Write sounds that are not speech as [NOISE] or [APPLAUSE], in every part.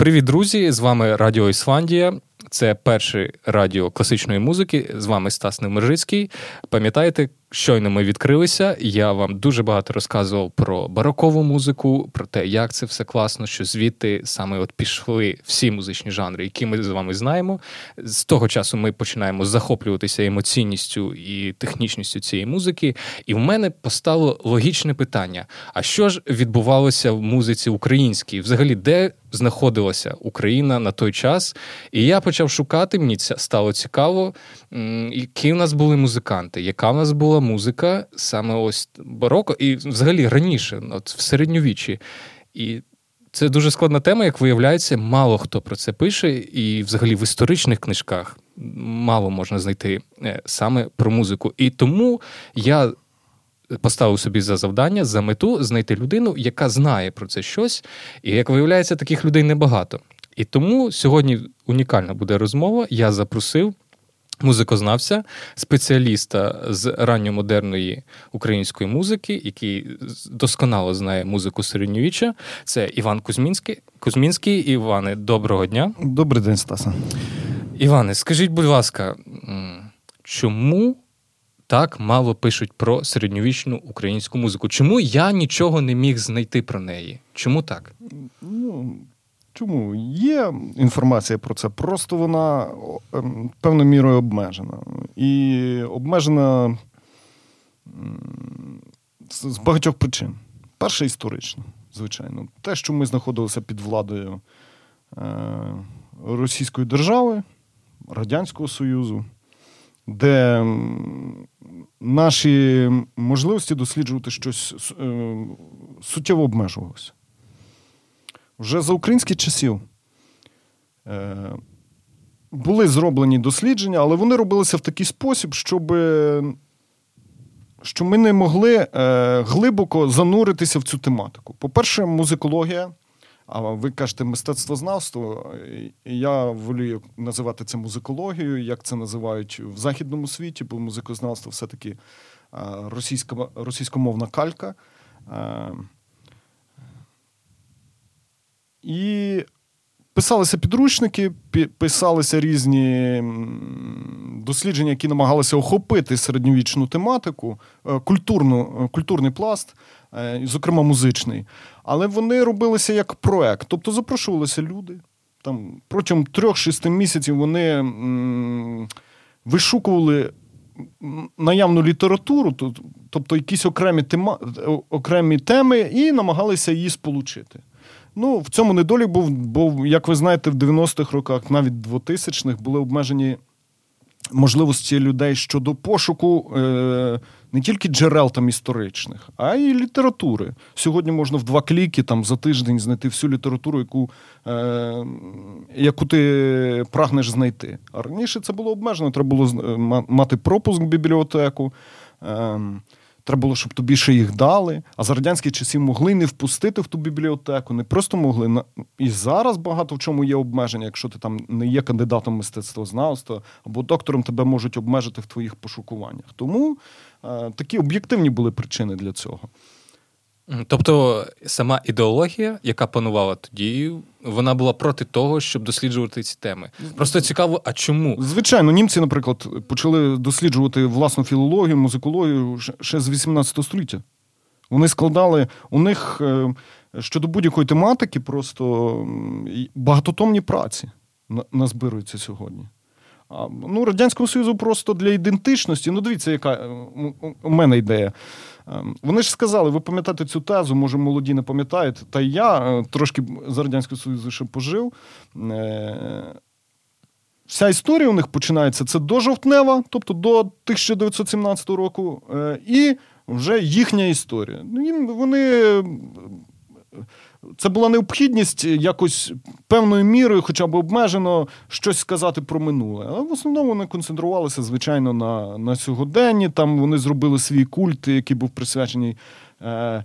Привіт, друзі! З вами Радіо Ісландія. Це перше радіо класичної музики. З вами Стас Немиржицький. Пам'ятаєте, щойно ми відкрилися. Я вам дуже багато розказував про барокову музику, про те, як це все класно, що звідти саме от пішли всі музичні жанри, які ми з вами знаємо. З того часу ми починаємо захоплюватися емоційністю і технічністю цієї музики. І в мене постало логічне питання: а що ж відбувалося в музиці українській? Взагалі, де знаходилася Україна на той час? І я почав шукати. Мені це стало цікаво, які в нас були музиканти, яка в нас була музика, саме ось бароко, і взагалі раніше, от в середньовіччі. І це дуже складна тема, як виявляється, мало хто про це пише, і взагалі в історичних книжках мало можна знайти е, саме про музику. І тому я. Поставив собі за завдання, за мету знайти людину, яка знає про це щось, і як виявляється, таких людей небагато. І тому сьогодні унікальна буде розмова. Я запросив музикознавця, спеціаліста з ранньомодерної української музики, який досконало знає музику середньовіччя. Це Іван Кузьмінський. Кузьмінський. Іване, доброго дня. Добрий день, Стаса. Іване, скажіть, будь ласка, чому? Так мало пишуть про середньовічну українську музику. Чому я нічого не міг знайти про неї? Чому так? Ну, Чому є інформація про це? Просто вона ем, певною мірою обмежена. І обмежена з багатьох причин. Перше історично, звичайно. Те, що ми знаходилися під владою е, Російської держави, Радянського Союзу, де наші можливості досліджувати щось е, суттєво обмежувалися. Вже за українських часів е, були зроблені дослідження, але вони робилися в такий спосіб, щоб що ми не могли е, глибоко зануритися в цю тематику. По-перше, музикологія. А ви кажете мистецтвознавство, я волію називати це музикологією, як це називають в західному світі, бо музикознавство все-таки е, російська, російськомовна калька. І писалися підручники, писалися різні дослідження, які намагалися охопити середньовічну тематику, е, культурну, е, культурний пласт, е, зокрема музичний. Але вони робилися як проект. Тобто запрошувалися люди. Там Протягом трьох-шести місяців вони вишукували наявну літературу, тобто якісь окремі тема, окремі теми, і намагалися її сполучити. Ну, в цьому недолік був, бо, як ви знаєте, в 90-х роках, навіть 2000-х, були обмежені можливості людей щодо пошуку е, не тільки джерел там історичних, а й літератури. Сьогодні можна в два кліки там за тиждень знайти всю літературу, яку е, яку ти прагнеш знайти. А раніше це було обмежено. Треба було мати пропуск в бібліотеку. Е, Треба було, щоб тобі ще їх дали. А за радянських часів могли не впустити в ту бібліотеку, не просто могли. І зараз багато в чому є обмеження, якщо ти там не є кандидатом мистецтвознавства або доктором, тебе можуть обмежити в твоїх пошукуваннях. Тому е, такі об'єктивні були причини для цього. Тобто сама ідеологія, яка панувала тоді, вона була проти того, щоб досліджувати ці теми. Просто цікаво, а чому? Звичайно, німці, наприклад, почали досліджувати власну філологію, музикологію ще з 18 століття. Вони складали у них е, щодо будь-якої тематики, просто багатотомні праці назбируються сьогодні. Ну, Радянського Союзу просто для ідентичності. Ну, дивіться, яка е, у мене ідея. Ем, вони ж сказали, ви пам'ятаєте цю тезу, може, молоді не пам'ятають. Та й я е, трошки за Радянського Союзу ще пожив. Е, вся історія у них починається це до жовтнева, тобто до 1917 року, е, і вже їхня історія. Ну, вони це була необхідність якось певною мірою, хоча б обмежено, щось сказати про минуле. Але в основному вони концентрувалися, звичайно, на на сьогоденні. Там вони зробили свій культ, який був присвячений е,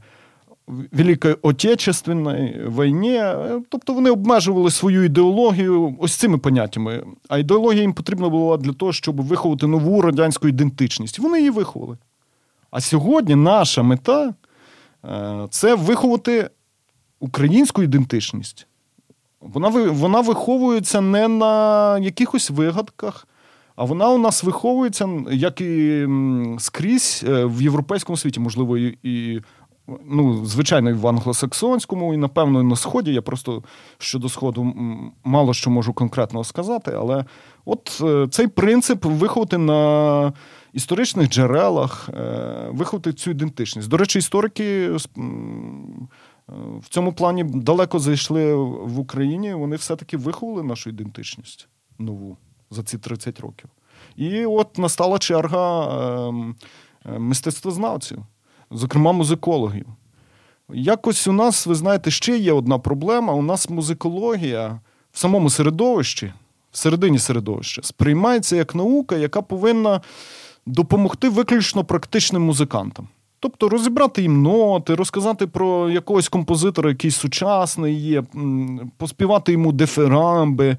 Великої Отечественної війні. Тобто вони обмежували свою ідеологію ось цими поняттями. А ідеологія їм потрібна була для того, щоб виховати нову радянську ідентичність. Вони її виховали. А сьогодні наша мета е, це виховати українську ідентичність. Вона вона виховується не на якихось вигадках, а вона у нас виховується, як і скрізь е, в європейському світі, можливо, і. ну, Звичайно, і в англосаксонському, і, напевно, і на Сході. Я просто щодо Сходу мало що можу конкретного сказати, але от е, цей принцип виховати на історичних джерелах, е, виховати цю ідентичність. До речі, історики в цьому плані далеко зайшли в Україні, вони все-таки виховали нашу ідентичність нову за ці 30 років. І от настала черга ем, ем, мистецтвознавців, зокрема музикологів. Якось у нас, ви знаєте, ще є одна проблема. У нас музикологія в самому середовищі, в середині середовища, сприймається як наука, яка повинна допомогти виключно практичним музикантам. Тобто розібрати їм ноти, розказати про якогось композитора, який сучасний є, поспівати йому деферамби.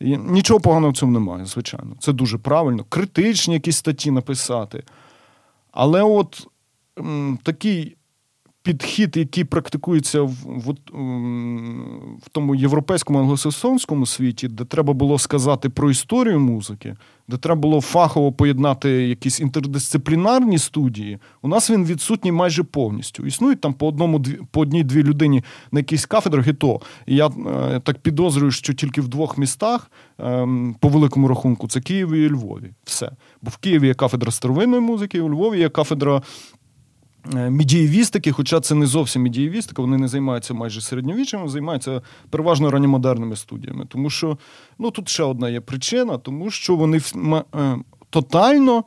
Нічого поганого в цьому немає, звичайно. Це дуже правильно. Критичні якісь статті написати. Але от такий підхід, який практикується в, в, в тому європейському англосаксонському світі, де треба було сказати про історію музики, де треба було фахово поєднати якісь інтердисциплінарні студії, у нас він відсутній майже повністю. Існують там по одному по одній-дві людині на якихось кафедрах, і то. Я е, так підозрюю, що тільки в двох містах, е, по великому рахунку, це Києві і Львові. Все. Бо в Києві є кафедра старовинної музики, у Львові є кафедра медієвістики, хоча це не зовсім медієвістика, вони не займаються майже середньовіччям, займаються переважно ранньомодерними студіями. Тому що ну тут ще одна є причина, тому що вони е, тотально.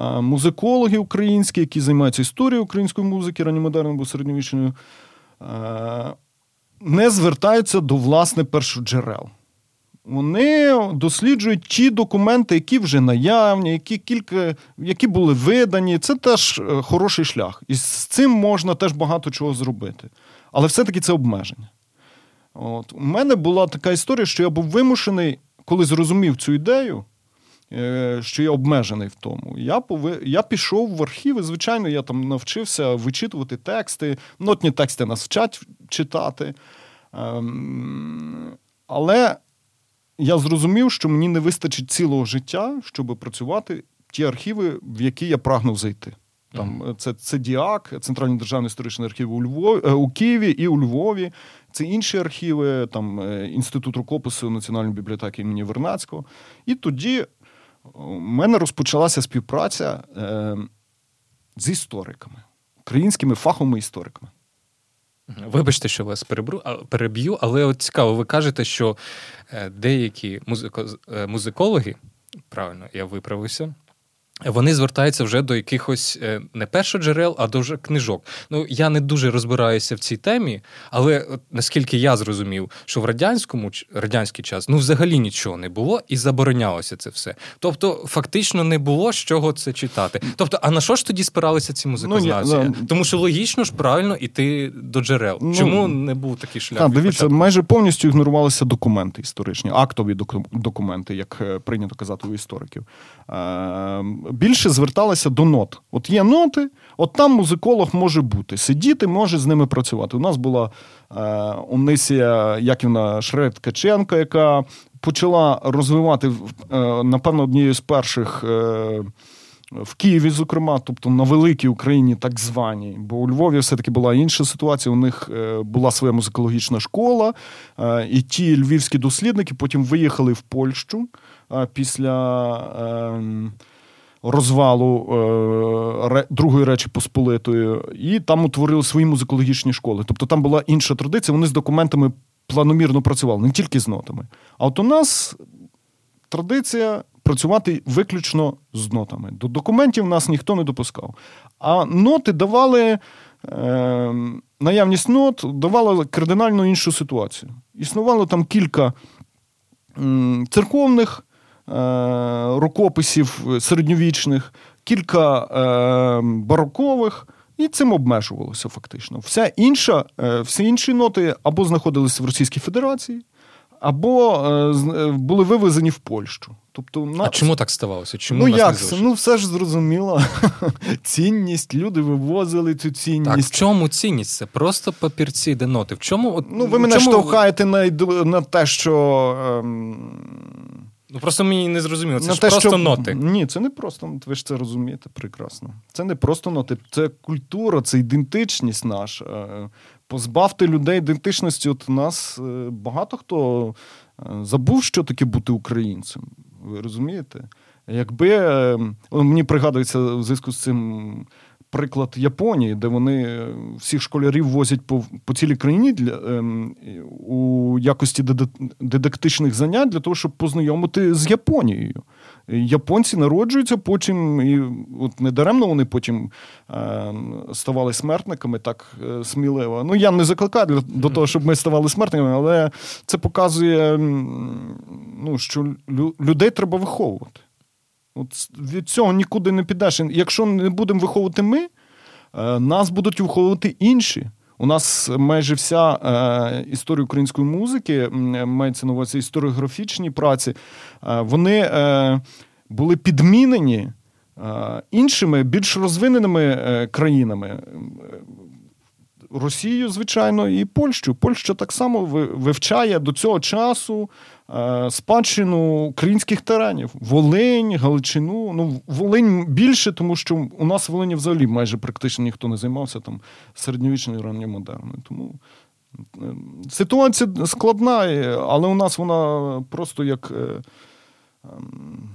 Е, музикологи українські, які займаються історією української музики, ранньомодерною або середньовічною, не звертаються до власне першоджерел вони досліджують ті документи, які вже наявні, які кілька, які були видані. Це теж е, хороший шлях. І з цим можна теж багато чого зробити. Але все-таки це обмеження. От. У мене була така історія, що я був вимушений, коли зрозумів цю ідею, е, що я обмежений в тому. Я пови... я пішов в архіви. Звичайно, я там навчився вичитувати тексти. Нотні тексти нас вчать читати. Ем... Але я зрозумів, що мені не вистачить цілого життя, щоб працювати ті архіви, в які я прагнув зайти. Там mm-hmm. це це Діак, Центральний державний історичний архів у Львові е, у Києві і у Львові. Це інші архіви, там е, інститут рукопису Національної бібліотеки імені Вернацького. І тоді у мене розпочалася співпраця е, з істориками, українськими фаховими істориками. Вибачте, що вас перебру, переб'ю, але от цікаво, ви кажете, що е, деякі музико, е, музикологи, правильно, я виправився, вони звертаються вже до якихось е, не першоджерел, а до вже книжок. Ну я не дуже розбираюся в цій темі, але от, наскільки я зрозумів, що в радянському радянський час ну взагалі нічого не було і заборонялося це все. Тобто, фактично не було з чого це читати. Тобто, а на що ж тоді спиралися ці музикознавці? Ну, ну, Тому що логічно ж правильно йти до джерел. Ну, Чому не був такий шлях? Так, Дивіться, майже повністю ігнорувалися документи історичні, актові документи, як е, прийнято казати у істориків. Е, більше зверталися до нот. От є ноти, от там музиколог може бути. Сидіти, може з ними працювати. У нас була е, Онисія Яківна Шред Ткаченко, яка почала розвивати, е, напевно, однією з перших. Е, в Києві, зокрема, тобто на великій Україні, так званій, бо у Львові все-таки була інша ситуація. У них е, була своя музикологічна школа, е, і ті львівські дослідники потім виїхали в Польщу після ем, розвалу е, Другої Речі Посполитої, і там утворили свої музикологічні школи. Тобто там була інша традиція, вони з документами планомірно працювали, не тільки з нотами. А от у нас традиція працювати виключно з нотами. До документів нас ніхто не допускав. А ноти давали. Е, наявність нот давала кардинально іншу ситуацію. Існувало там кілька церковних рукописів середньовічних, кілька е, барокових. І цим обмежувалося фактично. Вся інша, е, Всі інші ноти або знаходилися в Російській Федерації, або е, були вивезені в Польщу. Тобто, на... А чому так ставалося? Чому Ну як не? Ну все ж зрозуміло. [LAUGHS] цінність, люди вивозили цю цінність. Так, В чому цінність? Це просто папірці, де ноти. В чому от, Ну, ви мене чому... штовхаєте на на те, що. Ем... Ну просто мені не зрозуміло. Це на ж те, просто що... ноти. Ні, це не просто ноти. Ви ж це розумієте прекрасно. Це не просто ноти, це культура, це ідентичність наша. Е, позбавте людей ідентичності. От нас е, багато хто е, забув, що таке бути українцем. Ви розумієте? Якби мені пригадується в зв'язку з цим приклад Японії, де вони всіх школярів возять по по цілій країні для ем, у якості дидактичних занять для того, щоб познайомити з Японією. Японці народжуються, потім і от недаремно вони потім е, ставали смертниками так е, сміливо. Ну я не закликаю для, до того, щоб ми ставали смертниками, але це показує, ну, що людей треба виховувати. От Від цього нікуди не підеш. Якщо не будемо виховувати ми, е, нас будуть виховувати інші. У нас майже вся е, історія української музики, мається на увазі історіографічні праці, е, вони е, були підмінені е, іншими більш розвиненими е, країнами. Росією, звичайно, і Польщу. Польща так само вивчає до цього часу е, спадщину українських теренів. Волинь, Галичину. Ну, Волинь більше, тому що у нас в Волині взагалі майже практично ніхто не займався там середньовічною ранньою модерною. Тому е, ситуація складна, але у нас вона просто як е, ем,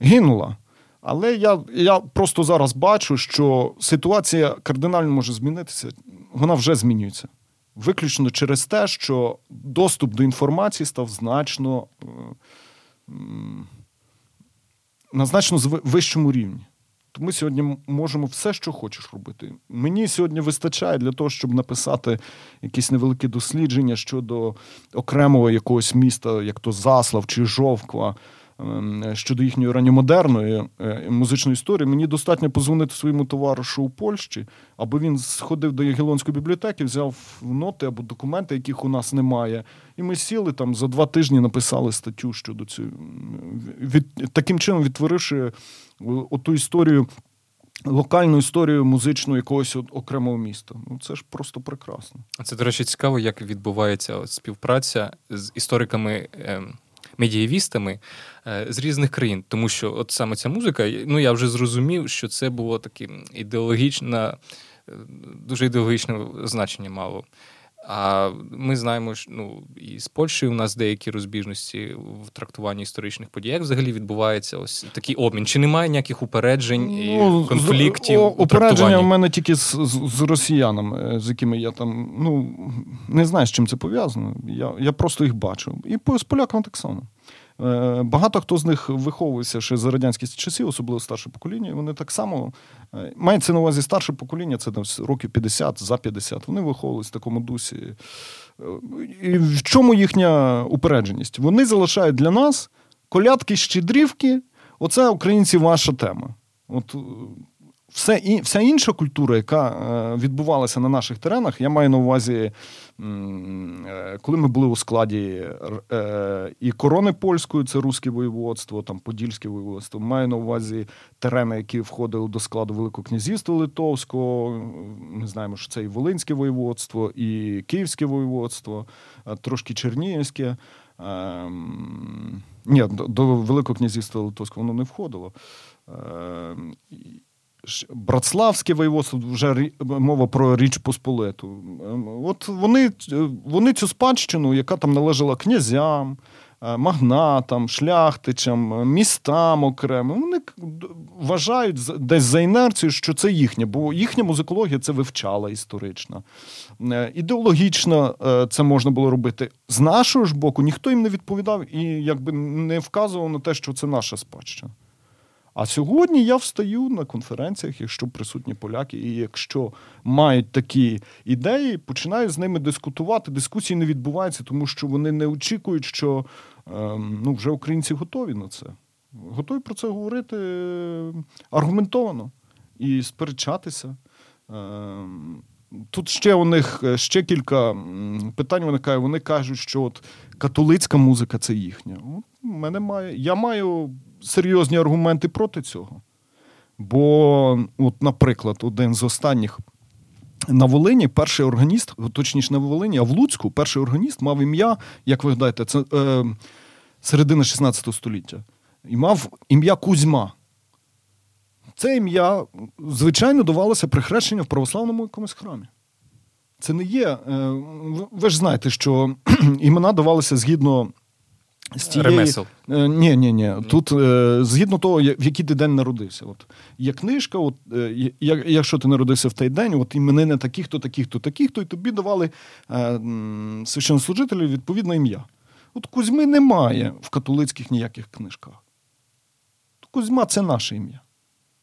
гинула. Але я я просто зараз бачу, що ситуація кардинально може змінитися вона вже змінюється. Виключно через те, що доступ до інформації став значно е, на значно вищому рівні. То ми сьогодні можемо все, що хочеш робити. Мені сьогодні вистачає для того, щоб написати якісь невеликі дослідження щодо окремого якогось міста, як то Заслав чи Жовква. Ем, щодо їхньої ранньомодерної е, музичної історії, мені достатньо позвонити своєму товаришу у Польщі, аби він сходив до Ягелонської бібліотеки, взяв ноти або документи, яких у нас немає. І ми сіли там за два тижні, написали статтю щодо цього. Від, таким чином відтворивши оту історію. Локальну історію музичну якогось окремого міста. Ну це ж просто прекрасно. А Це, до речі, цікаво, як відбувається співпраця з істориками ем, медієвістами е, з різних країн, тому що от саме ця музика, ну я вже зрозумів, що це було таке ідеологічне, дуже ідеологічне значення мало. А ми знаємо, що ну і з Польщею у нас деякі розбіжності в трактуванні історичних подій. Як взагалі відбувається ось такий обмін? Чи немає ніяких упереджень і ну, конфліктів? З, у упередження у мене тільки з, з з, росіянами, з якими я там ну не знаю, з чим це пов'язано. Я я просто їх бачу. І з поляками так само. Е, багато хто з них виховувався ще за радянських часів, особливо старше покоління. Вони так само е, мається на увазі старше покоління, це там років 50 за 50. Вони виховувалися в такому дусі. Е, і В чому їхня упередженість? Вони залишають для нас колядки, щедрівки. Оце українці ваша тема. От все, і, Вся інша культура, яка е, відбувалася на наших теренах, я маю на увазі, е, коли ми були у складі е, і корони польської, це Руське воєводство, там Подільське воєводство, маю на увазі терени, які входили до складу Великого князівства Литовського. Ми знаємо, що це і Волинське воєводство, і Київське воєводство, трошки Чернігівське. Ем, ні, до Великого князівства Литовського воно не входило. Братславське воєводство, вже мова про Річ Посполиту. Ем, от вони вони цю спадщину, яка там належала князям, е, магнатам, шляхтичам, містам окремим, вони вважають десь за інерцією, що це їхнє, бо їхня музикологія це вивчала історична. Е, ідеологічно е, це можна було робити. З нашого ж боку, ніхто їм не відповідав і якби не вказував на те, що це наша спадщина. А сьогодні я встаю на конференціях, якщо присутні поляки, і якщо мають такі ідеї, починаю з ними дискутувати. Дискусії не відбуваються, тому що вони не очікують, що ем, ну, вже українці готові на це. Готові про це говорити ем, аргументовано і сперечатися. Ем, тут ще у них ще кілька питань виникає. Вони кажуть, що от католицька музика це їхня. От, мене має, Я маю серйозні аргументи проти цього. Бо, от, наприклад, один з останніх на Волині перший органіст, точніше не в Волині, а в Луцьку перший органіст мав ім'я, як ви гадаєте, це е, середина 16 століття. І мав ім'я Кузьма. Це ім'я, звичайно, давалося при хрещенні в православному якомусь храмі. Це не є. Е, ви ж знаєте, що [CLEARS THROAT] імена давалися згідно з тієї... Ремесел. Е, ні, ні, ні. Тут е, згідно того, в який ти день народився. От Є книжка, от, якщо ти народився в той день, от іменини таких-то, таких-то, таких-то, і тобі давали священнослужителю відповідне ім'я. От Кузьми немає в католицьких ніяких книжках. Кузьма це наше ім'я.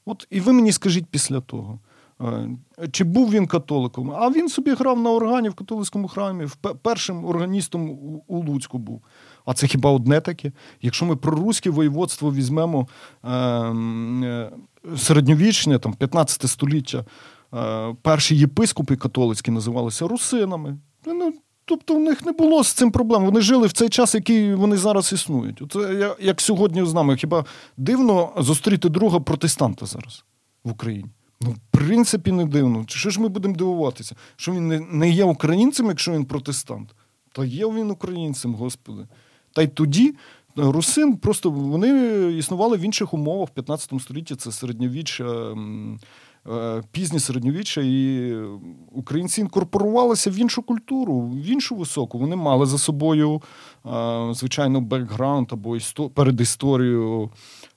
От І ви мені скажіть після того, е, чи був він католиком? А він собі грав на органі в католицькому храмі, першим органістом у Луцьку був. А це хіба одне таке? Якщо ми про руське воєводство візьмемо е, е, середньовічне, там, 15 століття, е, перші єпископи католицькі називалися русинами. Ну, Тобто в них не було з цим проблем. Вони жили в цей час, який вони зараз існують. Це як сьогодні з нами. Хіба дивно зустріти друга протестанта зараз в Україні? Ну, в принципі, не дивно. Що ж ми будемо дивуватися? Що він не є українцем, якщо він протестант? Та є він українцем, Господи. Та й тоді русин просто вони існували в інших умовах в 15 столітті. Це середньовіччя. Е, пізнє середньовіччя, і українці інкорпорувалися в іншу культуру, в іншу високу. Вони мали за собою, е, звичайно, бекграунд або передісторію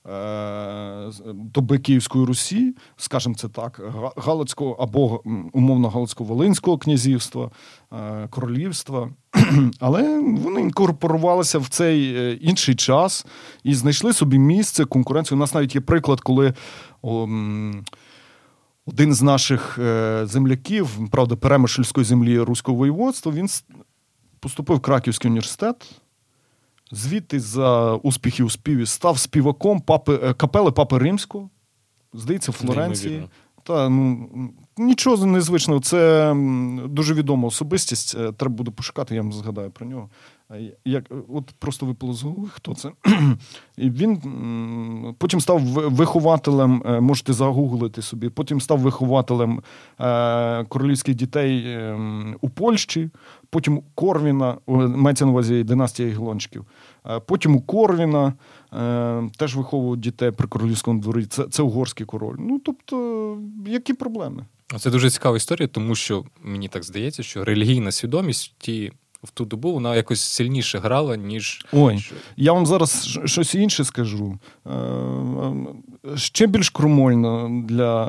е, доби Київської Русі, скажімо це так, Галицького або умовно Галицько-Волинського князівства, королівства. [CLEARS THROAT] Але вони інкорпорувалися в цей інший час і знайшли собі місце конкуренцію. У нас навіть є приклад, коли. Один з наших е, земляків, правда, перемишльської землі руського воєводства, він поступив в Краківський університет. Звідти за успіхи у співі став співаком папи, е, капели Папи Римського, здається, в Флоренції. Та, ну, Нічого незвичного. Це дуже відома особистість. Е, треба буде пошукати, я вам згадаю про нього. Як от просто голови, хто це? [CLEARS THROAT] І Він потім став вихователем, е, можете загуглити собі. Потім став вихователем е, королівських дітей у Польщі, потім Корвіна, мається на увазі династія Іглончиків. Е, потім у Корвіна теж виховував дітей при королівському дворі. Це це угорський король. Ну тобто, які проблеми? Це дуже цікава історія, тому що мені так здається, що релігійна свідомість ті в ту добу вона якось сильніше грала, ніж. Ой, я вам зараз щось інше скажу. Е, ще більш кромольно для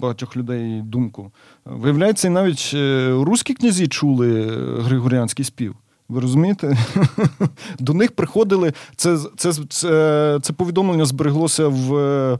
багатьох людей думку. Виявляється, навіть е, руські князі чули григоріанський спів. Ви розумієте? [LAUGHS] До них приходили. Це це, це, це повідомлення збереглося в е,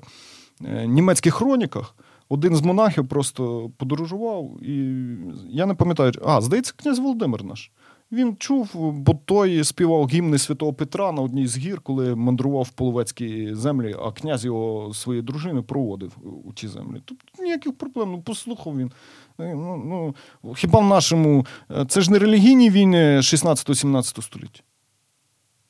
німецьких хроніках. Один з монахів просто подорожував, і я не пам'ятаю, а, здається, князь Володимир наш. Він чув, бо той співав гімни Святого Петра на одній з гір, коли мандрував в половецькі землі, а князь його своєї дружини проводив у ті землі. Тобто ніяких проблем, ну послухав він. Е, ну, ну, Хіба в нашому. Е, це ж не релігійні війни 16-17 століття.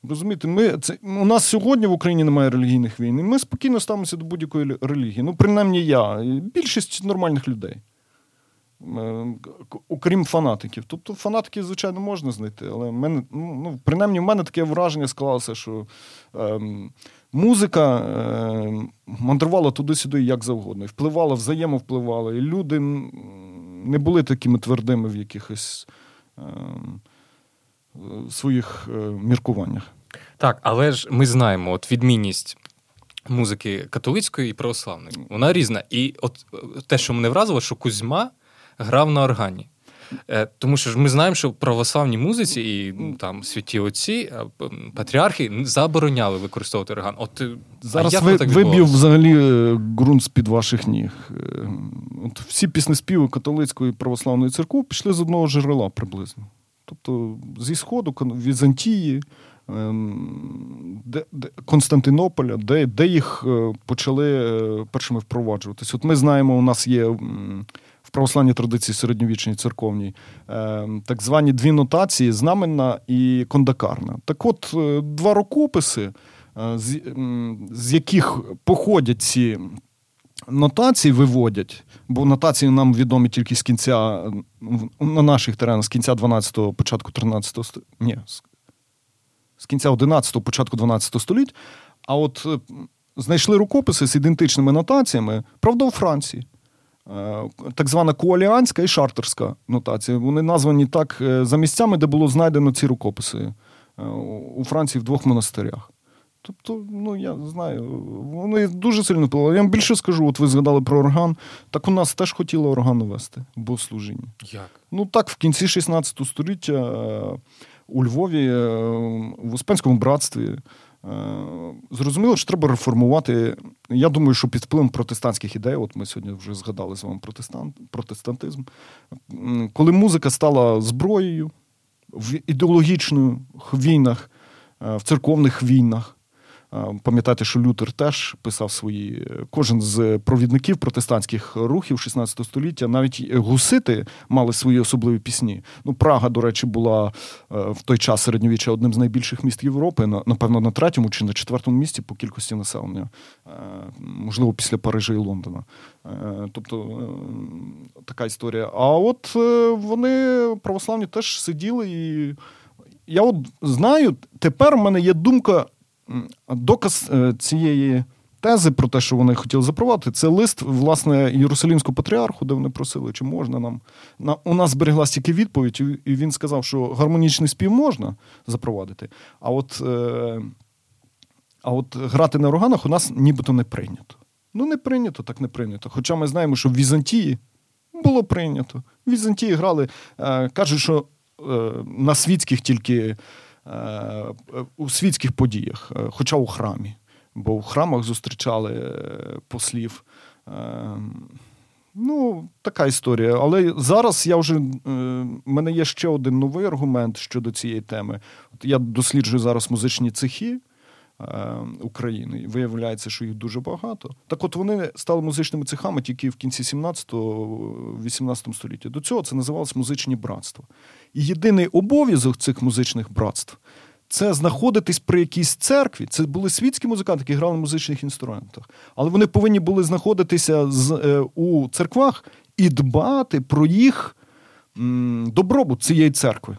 Розумієте, ми, це, у нас сьогодні в Україні немає релігійних війн, і ми спокійно ставимося до будь-якої релігії. Ну, принаймні я, більшість нормальних людей. Е, окрім фанатиків. Тобто фанатиків, звичайно, можна знайти, але мене, ну, ну, принаймні в мене таке враження склалося, що е, музика е, мандрувала туди-сюди як завгодно. І впливала, взаємовпливала. І люди не були такими твердими в якихось е, своїх е, міркуваннях. Так, але ж ми знаємо от відмінність. Музики католицької і православної. Вона різна. І от те, що мене вразило, що Кузьма грав на органі. Е, тому що ж ми знаємо, що в православній музиці і ну, там святі отці, е, патріархи забороняли використовувати орган. От е, зараз а ви, виб'ю взагалі ґрунт з під ваших ніг. От Всі піснеспіви католицької православної церкви пішли з одного джерела приблизно. Тобто зі Сходу, Візантії, ем, де, де, Константинополя, де де їх почали першими впроваджуватись. От ми знаємо, у нас є православній традиції середньовічній церковній, е, так звані дві нотації знаменна і кондакарна. Так от, е, два рукописи, з, з яких походять ці. Нотації виводять, бо нотації нам відомі тільки з кінця на наших теренах з кінця 12-го, початку 13-го ні, з кінця 11-го, початку 12 століть. А от знайшли рукописи з ідентичними нотаціями, правда, у Франції. Е, так звана коаліанська і шартерська нотація. Вони названі так е, за місцями, де було знайдено ці рукописи е, у Франції в двох монастирях. Тобто, ну я знаю, вони дуже сильно впливали. Я вам більше скажу, от ви згадали про орган. Так у нас теж хотіли орган вести в служінні. Як? Ну так, в кінці 16 століття у Львові, в Успенському братстві зрозуміло, що треба реформувати. Я думаю, що під впливом протестантських ідей, от ми сьогодні вже згадали з вами протестант, протестантизм, коли музика стала зброєю в ідеологічних війнах, е, в церковних війнах. Пам'ятаєте, що Лютер теж писав свої. Кожен з провідників протестантських рухів 16 століття, навіть гусити мали свої особливі пісні. Ну, Прага, до речі, була е, в той час середньовіччя одним з найбільших міст Європи, напевно, на третьому чи на четвертому місці по кількості населення, е, можливо, після Парижа і Лондона. Е, тобто така історія. А от вони православні теж сиділи і. Я от знаю, тепер у мене є думка доказ е, цієї тези про те, що вони хотіли запровадити, це лист власне Єрусалімського патріарху, де вони просили, чи можна нам. У нас збереглася тільки відповідь, і він сказав, що гармонічний спів можна запровадити. А от е, а от грати на органах у нас нібито не прийнято. Ну, не прийнято, так не прийнято. Хоча ми знаємо, що в Візантії було прийнято. В Візантії грали, е, кажуть, що на світських тільки у світських подіях, е, хоча у храмі, бо в храмах зустрічали е, послів. Ну, така історія. Але зараз я вже в мене є ще один новий аргумент щодо цієї теми. От Я досліджую зараз музичні цехи. Е, України. Виявляється, що їх дуже багато. Так от вони стали музичними цехами тільки в кінці 17-18 століття. До цього це називалось музичні братства. І єдиний обов'язок цих музичних братств це знаходитись при якійсь церкві. Це були світські музиканти, які грали на музичних інструментах. Але вони повинні були знаходитися з, е, у церквах і дбати про їх добробут цієї церкви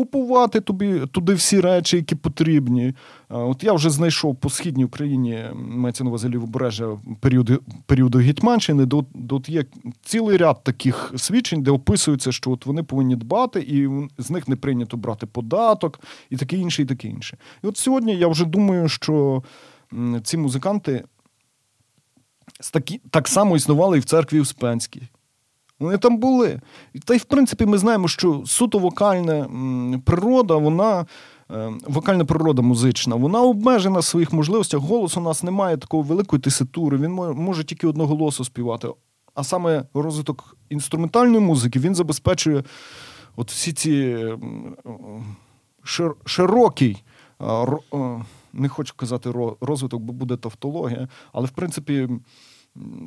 купувати тобі туди всі речі, які потрібні. От я вже знайшов по східній Україні мається на увазі лівобережжя періоду періоду Гетьманщини, де, де от є цілий ряд таких свідчень, де описується, що от вони повинні дбати, і з них не прийнято брати податок, і таке інше, і таке інше. І от сьогодні я вже думаю, що ці музиканти так само існували і в церкві Успенській. Вони там були. Та й в принципі ми знаємо, що суто вокальна природа, вона. Е, вокальна природа музична, вона обмежена в своїх можливостях. Голос у нас немає такої великої теситури, він може тільки одного голосу співати. А саме розвиток інструментальної музики він забезпечує от всі ці широкий, не хочу казати розвиток, бо буде тавтологія, але в принципі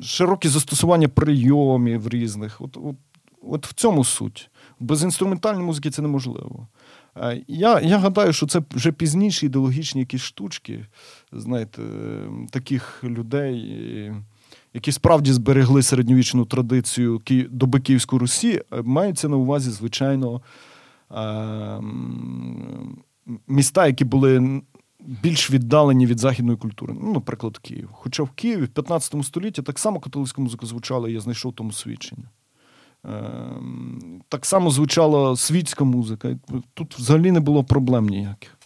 широке застосування прийомів різних. От, от, от в цьому суть. Без інструментальної музики це неможливо. Е, я я гадаю, що це вже пізніші ідеологічні якісь штучки, знаєте, таких людей, які справді зберегли середньовічну традицію доби Київської Русі, е, маються на увазі, звичайно, е, міста, які були більш віддалені від західної культури. Ну, наприклад, Київ. Хоча в Києві в 15 столітті так само католицька музика звучала, я знайшов тому свідчення. Ем, так само звучала світська музика. Тут взагалі не було проблем ніяких.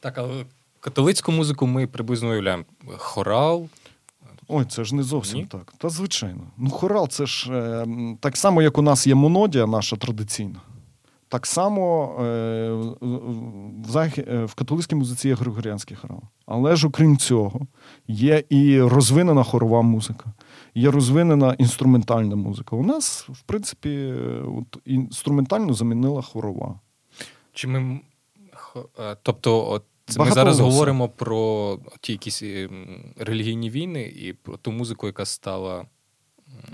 Так, але католицьку музику ми приблизно уявляємо. Хорал. Ой, це ж не зовсім Ні? так. Та звичайно. Ну, хорал це ж е, так само, як у нас є монодія, наша традиційна. Так само е, в е, в католицькій музиці є Григоріанський храм. Але ж окрім цього, є і розвинена хорова музика, є розвинена інструментальна музика. У нас, в принципі, от, інструментально замінила хорова. Чи ми, е, Тобто, от ми зараз говоримо про ті якісь релігійні війни і про ту музику, яка стала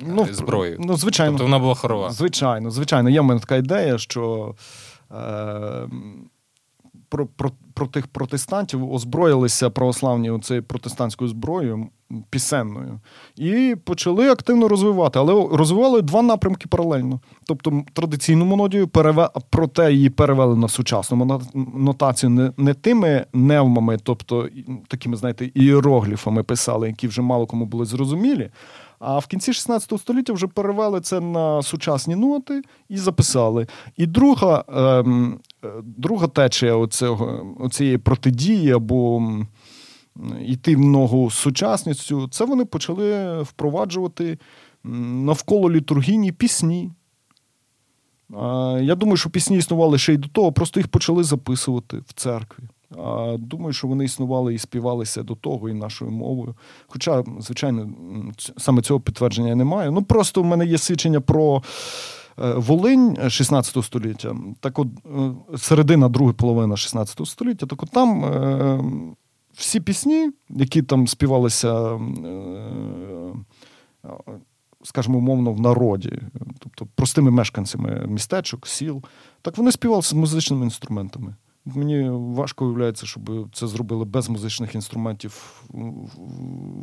ну, зброєю. Ну, звичайно. Тобто вона була хорова. Звичайно, звичайно. Є в мене така ідея, що. Е- про про, про тих протестантів озброїлися православні оцею протестантською зброєю пісенною і почали активно розвивати, але розвивали два напрямки паралельно. Тобто традиційну монодію переве... проте її перевели на сучасну нотацію не, не тими невмами, тобто такими, знаєте, іерогліфами писали, які вже мало кому були зрозумілі. А в кінці 16 століття вже перевели це на сучасні ноти і записали. І друга ем, е, друга течія оцього, оцієї протидії або йти в ногу з сучасністю, це вони почали впроваджувати навколо літургійні пісні. Я думаю, що пісні існували ще й до того, просто їх почали записувати в церкві. Думаю, що вони існували і співалися до того, і нашою мовою. Хоча, звичайно, саме цього підтвердження я не. Ну просто в мене є свідчення про е, Волинь 16 століття, так от е, середина, друга половина 16 століття, так от там е, всі пісні, які там співалися, скажімо, умовно, в народі, тобто простими мешканцями містечок, сіл, так вони співалися музичними інструментами. Мені важко уявляється, щоб це зробили без музичних інструментів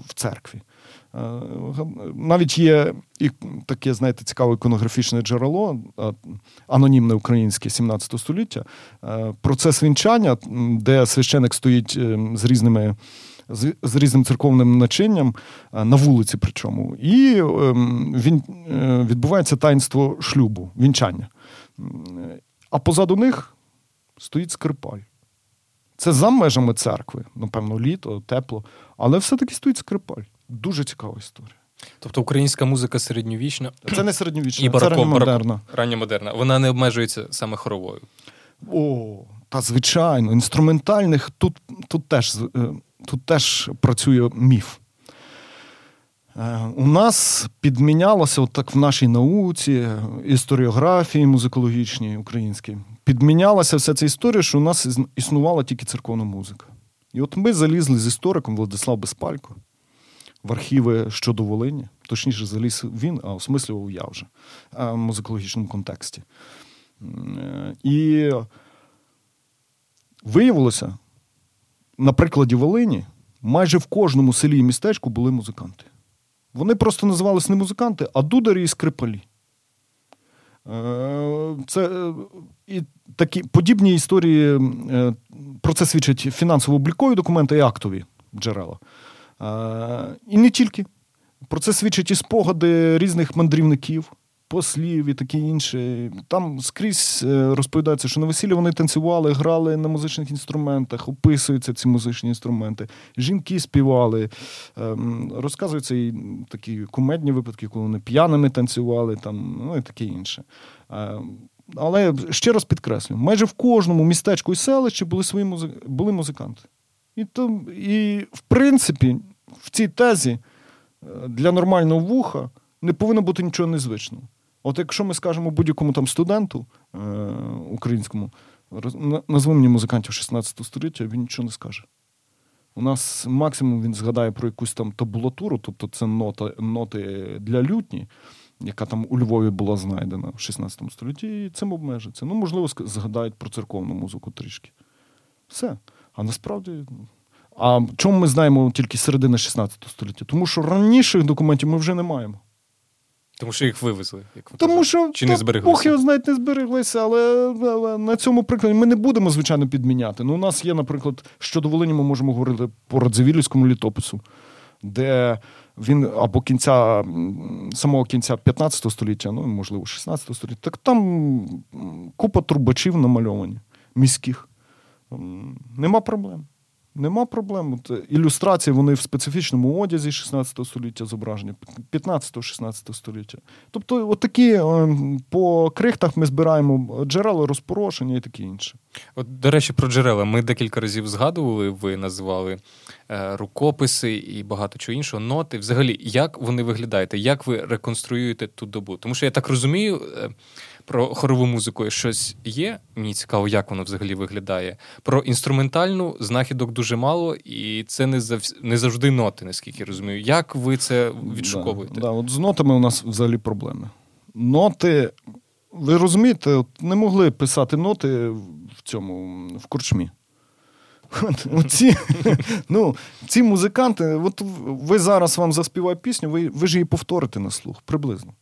в церкві. Е, навіть є і таке, знаєте, цікаве іконографічне джерело, анонімне українське 17 століття, е, процес вінчання, де священик стоїть е, з різними. З різним церковним начинням на вулиці, причому, і він відбувається таїнство шлюбу, вінчання. А позаду них стоїть скрипаль. Це за межами церкви, напевно, літо, тепло, але все-таки стоїть скрипаль. Дуже цікава історія. Тобто українська музика середньовічна. Це не середньовічна, і це ранньомодерна. Ранньомодерна. Вона не обмежується саме хоровою. О, та звичайно, інструментальних тут тут, теж е, тут теж працює міф. Е, у нас підмінялося отак в нашій науці, історіографії музикологічній українській, підмінялася вся ця історія, що у нас існувала тільки церковна музика. І от ми залізли з істориком Владислав Безпалько в архіви щодо Волині. Точніше, заліз він, а осмислював я вже в музикологічному контексті. І виявилося, на прикладі Волині, майже в кожному селі і містечку були музиканти. Вони просто називались не музиканти, а дударі і скрипалі. Е, це е, і такі подібні історії е, про це свідчать фінансово-облікові документи і актові джерела. І не тільки. Про це свідчать і спогади різних мандрівників послів і таке інше. Там скрізь е, розповідається, що на весіллі вони танцювали, грали на музичних інструментах, описуються ці музичні інструменти. Жінки співали. Ем, розказуються і такі кумедні випадки, коли вони п'яними танцювали, там, ну і таке інше. Ем, але ще раз підкреслюю, майже в кожному містечку і селищі були свої музи... були музиканти. І, то, і, в принципі, в цій тезі е, для нормального вуха не повинно бути нічого незвичного. От якщо ми скажемо будь-якому там студенту е, українському, назви мені музикантів 16 століття, він нічого не скаже. У нас максимум він згадає про якусь там табулатуру, тобто це нота, ноти для лютні, яка там у Львові була знайдена в 16 столітті, і цим обмежиться. Ну, можливо, згадають про церковну музику трішки. Все. А насправді. А чому ми знаємо тільки середини 16 століття? Тому що раніших документів ми вже не маємо. Тому що їх вивезли. Як Тому що Чи не збереглися? Бог його знають, не збереглися, але на цьому прикладі ми не будемо, звичайно, підміняти. Ну, У нас є, наприклад, щодо Волині, ми можемо говорити по Радзивілівському літопису, де він або кінця самого кінця 15 століття, ну можливо, 16 століття, так там купа трубачів намальовані, міських. Нема проблем. Нема проблем. Е, Ілюстрації вони в специфічному одязі 16 століття зображені, 15-16 століття. Тобто, отакі е, по крихтах ми збираємо джерела розпорошення і таке інше. От, До речі, про джерела. Ми декілька разів згадували, ви називали е, рукописи і багато чого іншого, ноти. Взагалі, як вони виглядають? Як ви реконструюєте ту добу? Тому що я так розумію, е, про хорову музику щось є. Мені цікаво, як воно взагалі виглядає. Про інструментальну знахідок дуже мало, і це не зав... не завжди ноти, наскільки я розумію. Як ви це відшуковуєте? Да, да, от З нотами у нас взагалі проблеми. Ноти, ви розумієте, не могли писати ноти в цьому в корчмі. Оці, ну, Ці музиканти, от ви зараз вам заспівають пісню, ви ви ж її повторите на слух приблизно.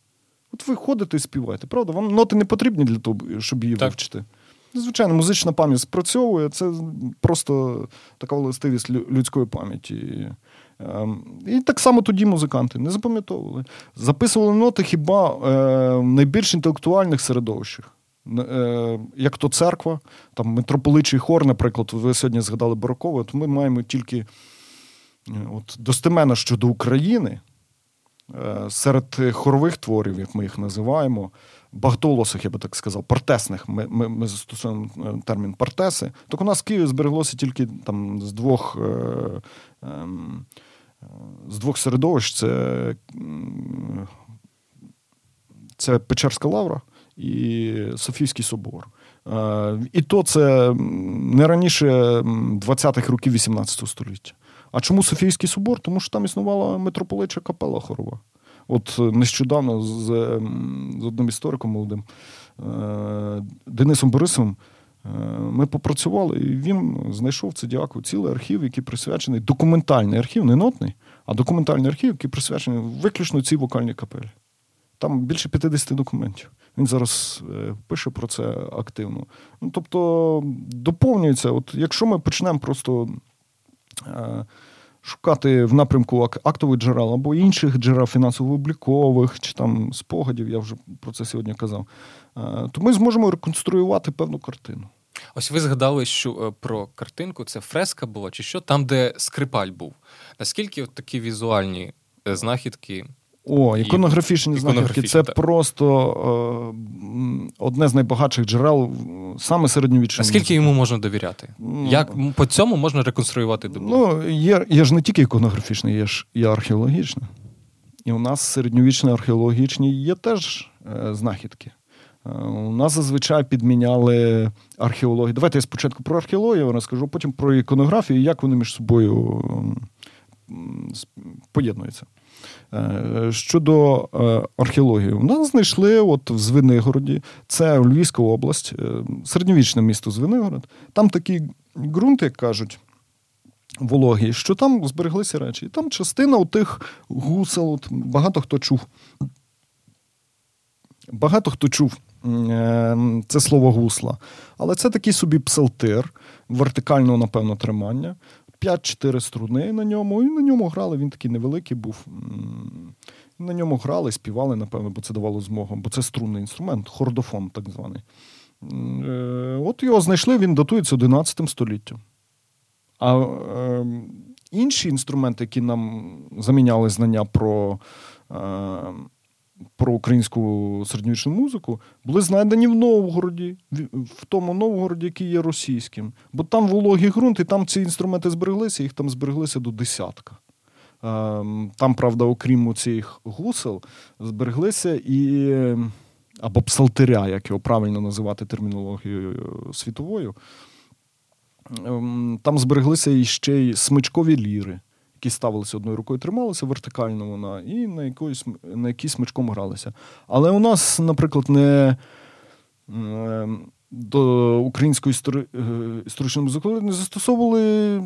От ви ходите і співаєте, правда? Вам ноти не потрібні для того, щоб її так. вивчити. Звичайно, музична пам'ять спрацьовує, це просто така властивість людської пам'яті. Ем, і так само тоді музиканти не запам'ятовували. Записували ноти хіба е, в найбільш інтелектуальних середовищах. Е, як то церква, там митрополичий хор, наприклад, ви сьогодні згадали Барокове, то ми маємо тільки е, от, достеменно щодо України. Серед хорових творів, як ми їх називаємо, багатоголосих, я би так сказав, партесних, ми ми, ми застосуємо термін партеси, так у нас в Києві збереглося тільки там з двох е, е, з двох середовищ: це це Печерська лавра і Софійський собор. Е, і то це не раніше 20-х років 18 століття. А чому Софійський собор? Тому що там існувала митрополича капела хорова. От нещодавно з з одним істориком молодим е, Денисом Борисовим е, ми попрацювали, і він знайшов це дякую, цілий архів, який присвячений документальний архів, не нотний, а документальний архів, який присвячений виключно цій вокальній капелі. Там більше 50 документів. Він зараз е, пише про це активно. Ну, Тобто доповнюється, от якщо ми почнемо просто шукати в напрямку актових джерел або інших джерел фінансово-облікових чи там спогадів, я вже про це сьогодні казав, е, то ми зможемо реконструювати певну картину. Ось ви згадали, що е, про картинку це фреска була, чи що там, де скрипаль був. Наскільки от такі візуальні е, знахідки о, іконографічні знахідки це так. просто е, одне з найбагатших джерел саме середньовічної А скільки йому можна довіряти? Ну, Як по цьому можна реконструювати добу? Ну, є є ж не тільки іконографічне, є ж і археологічне. І у нас середньовічні археологічні є теж е, знахідки. Е, у нас зазвичай підміняли археологію. Давайте я спочатку про археологію розкажу, потім про іконографію, як вони між собою поєднуються. Е, щодо е, археології, у нас знайшли от в Звенигороді, це Львівська область, е, середньовічне місто Звенигород. Там такі ґрунти, як кажуть, вологі, що там збереглися речі. І там частина у тих гусел, от багато хто чув. Багато хто чув це слово гусла. Але це такий собі псалтир вертикального, напевно, тримання. 5-4 струни на ньому, і на ньому грали. Він такий невеликий був. На ньому грали, співали, напевно, бо це давало змогу, бо це струнний інструмент, хордофон, так званий. Е, от його знайшли, він датується 11 століттям. А е, інші інструменти, які нам заміняли знання про е, про українську середньовічну музику, були знайдені в Новгороді, в тому Новгороді, який є російським. Бо там вологий ґрунт, і там ці інструменти збереглися, їх там збереглися до десятка. Ем, там, правда, окрім цих гусел, збереглися і або псалтиря, як його правильно називати термінологією світовою. Ем, там збереглися іще й смичкові ліри які ставилися одною рукою, трималися вертикально вона, і на якоюсь, на якійсь смичком гралися. Але у нас, наприклад, не до української. Е, історичної музикології не застосовували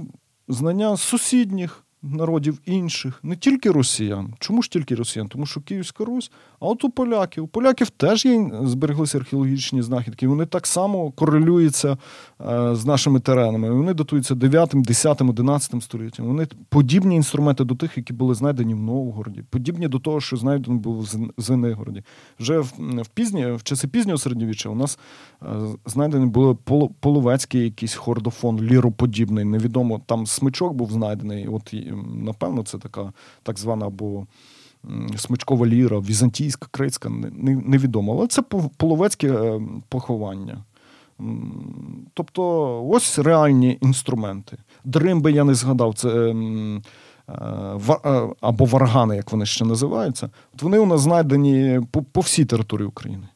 знання сусідніх народів інших, не тільки росіян. Чому ж тільки росіян? Тому що Київська Русь, а от у поляків. У поляків теж є збереглися археологічні знахідки. Вони так само корелюються е, з нашими теренами. Вони датуються 9, 10, 11 століттям. Вони подібні інструменти до тих, які були знайдені в Новгороді, подібні до того, що знайдено було в Звенигороді. Вже в пізні, в часи пізнього середньовіччя у нас е, знайдені були половецький якийсь хордофон, ліроподібний. Невідомо там смичок був знайдений. От напевно, це така так звана або смичкова ліра, візантійська, критська, невідомо. Але це половецьке е, поховання. Тобто ось реальні інструменти. Дримби я не згадав. Це ем, е, або варгани, як вони ще називаються. От Вони у нас знайдені по, по всій території України.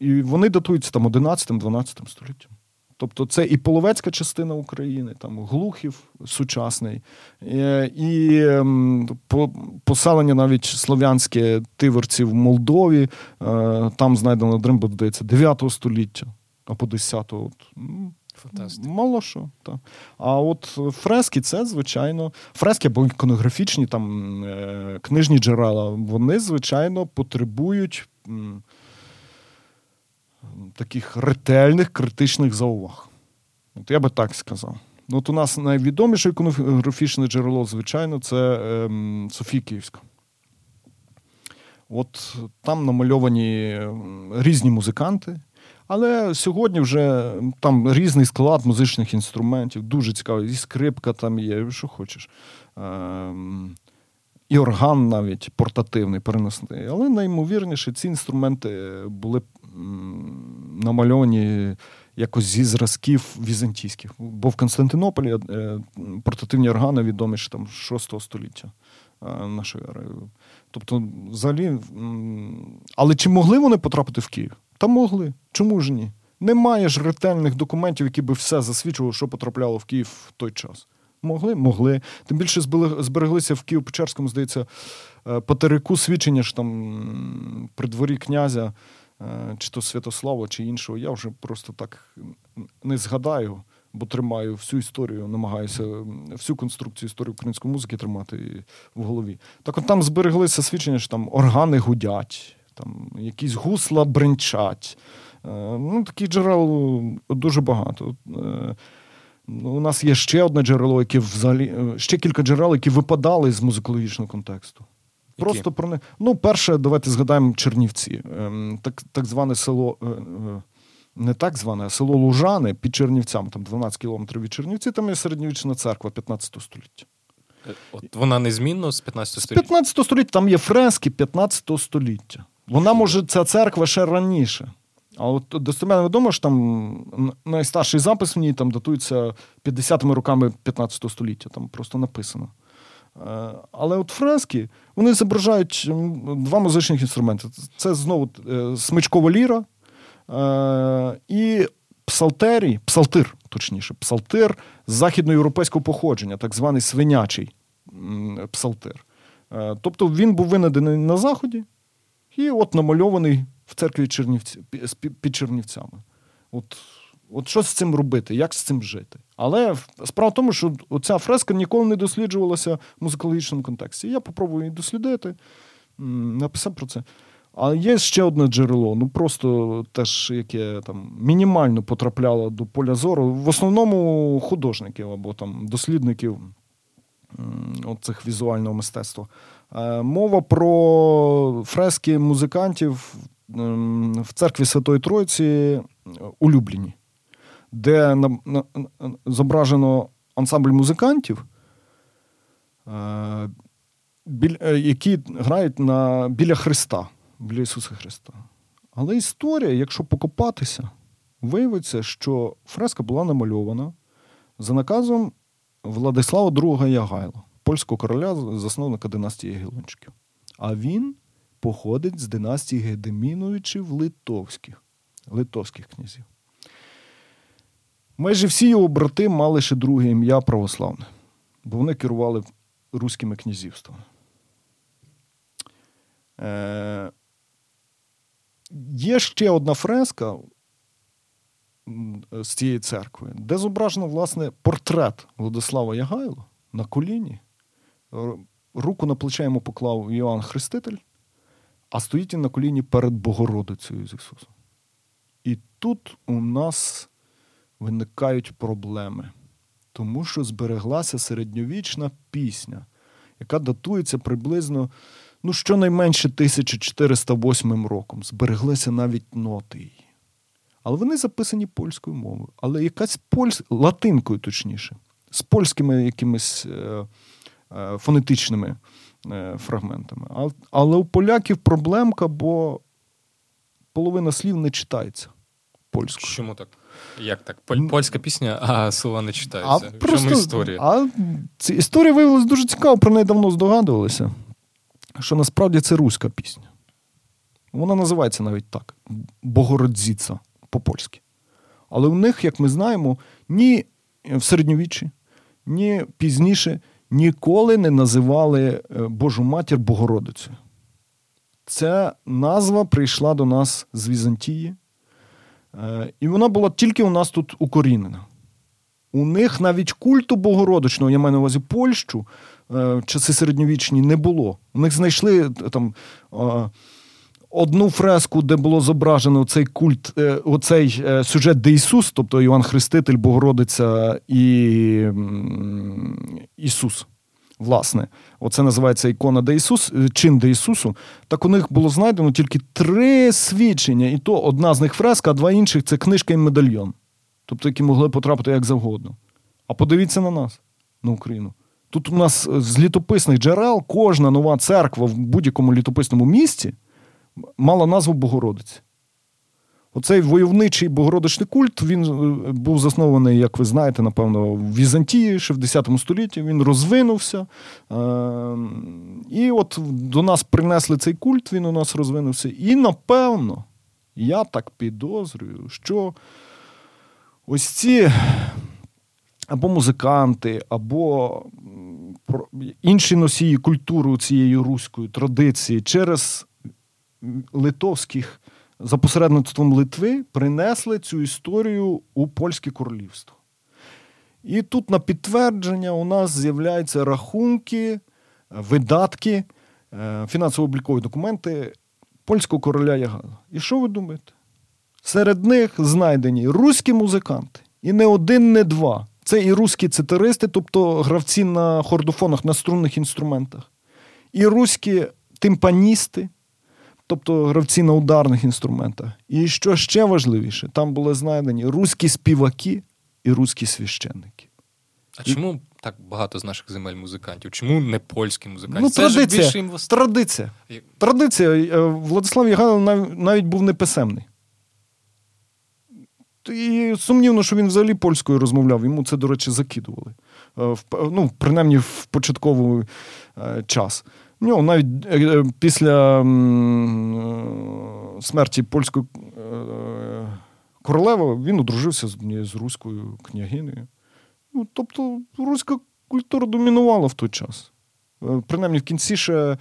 І вони датуються там 11-12 століттям. Тобто це і половецька частина України, там Глухів сучасний, е, і ем, поселення навіть слов'янське тиверці в Молдові. Е, там знайдено дримба, додається 9 століття або 10-го. Фантастика. Мало що. Так. А от фрески, це, звичайно, фрески або іконографічні там е, книжні джерела, вони, звичайно, потребують таких ретельних критичних зауваг. От Я би так сказав. От У нас найвідоміше іконографічне джерело, звичайно, це ем, Софія Київська. От там намальовані різні музиканти. Але сьогодні вже там різний склад музичних інструментів, дуже цікавий. І скрипка там є, що хочеш. Ем, і орган навіть портативний, переносний. Але наймовірніше, ці інструменти були намальовані якось зі зразків візантійських. Бо в Константинополі е, портативні органи відомі ще там 6 століття е, нашої ери. Тобто, взагалі, але чи могли вони потрапити в Київ? Та могли. Чому ж ні? Немає ж ретельних документів, які би все засвідчували, що потрапляло в Київ в той час. Могли? Могли. Тим більше збереглися в Києво-Печерському, здається, е, по свідчення ж там при дворі князя, е, чи то Святослава, чи іншого. Я вже просто так не згадаю, бо тримаю всю історію, намагаюся всю конструкцію історії української музики тримати в голові. Так от там збереглися свідчення, що там органи гудять, там якісь гусла бренчать. Е, ну, Таких джерел дуже багато. Ну, у нас є ще одне джерело, яке взагалі е, ще кілька джерел, які випадали з музикологічного контексту. Просто про не. Ну, перше, давайте згадаємо Чернівці. Ем, так так зване село, е, е, не так зване, а село Лужани під Чернівцями, там 12 кілометрів від Чернівці, там є середньовічна церква 15 століття. От Вона незмінно з 15 століття? З 15 століття там є фрески 15 століття. Вона може, ця церква ще раніше. А от достеменно відомо, що там найстарший запис в ній там датується 50-ми роками 15 століття, там просто написано. Е, але от фрески вони зображають два музичних інструменти. Це знову е, смичкова ліра е, і псалтерій, псалтир, точніше, псалтир західноєвропейського походження, так званий свинячий псалтир. Тобто він був винайдений на Заході і от намальований в церкві Чернівці, під Чернівцями. От от що з цим робити, як з цим жити? Але справа в тому, що ця фреска ніколи не досліджувалася в музикологічному контексті. Я попробую її дослідити, написав про це. А є ще одне джерело, ну просто теж яке там мінімально потрапляло до поля зору. В основному художників або там дослідників от цих візуального мистецтва. Е, мова про фрески музикантів Ем, в церкві Святої Тройці е, улюблені, де на, на, зображено ансамбль музикантів, е, які грають на, біля Христа, біля Ісуса Христа. Але історія, якщо покопатися, виявиться, що фреска була намальована за наказом Владислава II Ягайла, польського короля, засновника династії Ягелончиків. А він походить з династії Гедеміновичів Литовських, литовських князів. Майже всі його брати мали ще друге ім'я православне, бо вони керували руськими князівствами. Е, Є ще одна фреска з цієї церкви, де зображено, власне, портрет Владислава Ягайло на коліні. Руку на плече йому поклав Іоанн Хреститель, а стоїть він на коліні перед Богородицею з Ісусом. І тут у нас виникають проблеми, тому що збереглася середньовічна пісня, яка датується приблизно ну, щонайменше 1408 роком. Збереглися навіть ноти її. Але вони записані польською мовою, але якась польсь... латинкою, точніше, з польськими якимись е, фонетичними Е, фрагментами. Але у поляків проблемка, бо половина слів не читається польською. Чому так? Як так? Польська пісня, а слова не читаються. А чому історія? А ці історія виявилася дуже цікава, про неї давно здогадувалися. Що насправді це руська пісня. Вона називається навіть так: Богородзіца по-польськи. Але у них, як ми знаємо, ні в середньовіччі, ні пізніше ніколи не називали е, Божу матір Богородицею. Ця назва прийшла до нас з Візантії, е, і вона була тільки у нас тут укорінена. У них навіть культу Богородичного, я маю на увазі Польщу, е, часи середньовічні не було. У них знайшли там одну фреску, де було зображено цей культ, оцей сюжет, де Ісус, тобто Іван Хреститель, Богородиця і Ісус власне, оце називається ікона де Ісус, е, чин де Ісусу. Так у них було знайдено тільки три свідчення, і то одна з них фреска, а два інших це книжка і медальйон. Тобто, які могли потрапити як завгодно. А подивіться на нас, на Україну. Тут у нас е, з літописних джерел кожна нова церква в будь-якому літописному місці мала назву Богородиці. Оцей войовничий богородичний культ він е, був заснований, як ви знаєте, напевно, в Візантії ще в X столітті. Він розвинувся. Ем, і от до нас принесли цей культ, він у нас розвинувся. І напевно, я так підозрюю, що ось ці або музиканти, або інші носії культури цієї руської традиції через литовських за посередництвом Литви принесли цю історію у польське королівство. І тут на підтвердження у нас з'являються рахунки, видатки, е, фінансово-облікові документи польського короля Ягана. І що ви думаєте? Серед них знайдені руські музиканти. І не один, не два. Це і руські цитаристи, тобто гравці на хордофонах, на струнних інструментах, і руські тимпаністи, тобто гравці на ударних інструментах. І що ще важливіше, там були знайдені руські співаки і руські священники. А і... чому так багато з наших земель музикантів? Чому не польські музиканти? Ну, Це традиція. Ж їм... Традиція. Традиція. Е, Владислав Яганов навіть був неписемний. І сумнівно, що він взагалі польською розмовляв. Йому це, до речі, закидували. Е, ну, Принаймні в початковий е, час. У нього навіть е, після смерті польської королеви він одружився з руською княгинею. Ну, Тобто руська культура домінувала в той час. Принаймні в кінці ще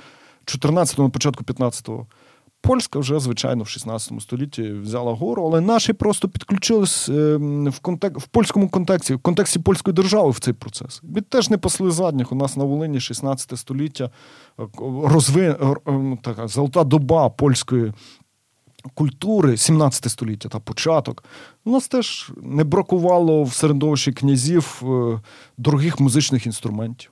14-го, початку 15-го. Польська вже, звичайно, в 16 столітті взяла гору, але наші просто підключились ем, в контек... в польському контексті, в контексті польської держави в цей процес. Від теж не пасли задніх. У нас на Волині 16 століття е, розви... Ем, така золота доба польської культури, 17 століття та початок. У нас теж не бракувало в середовищі князів е, дорогих музичних інструментів,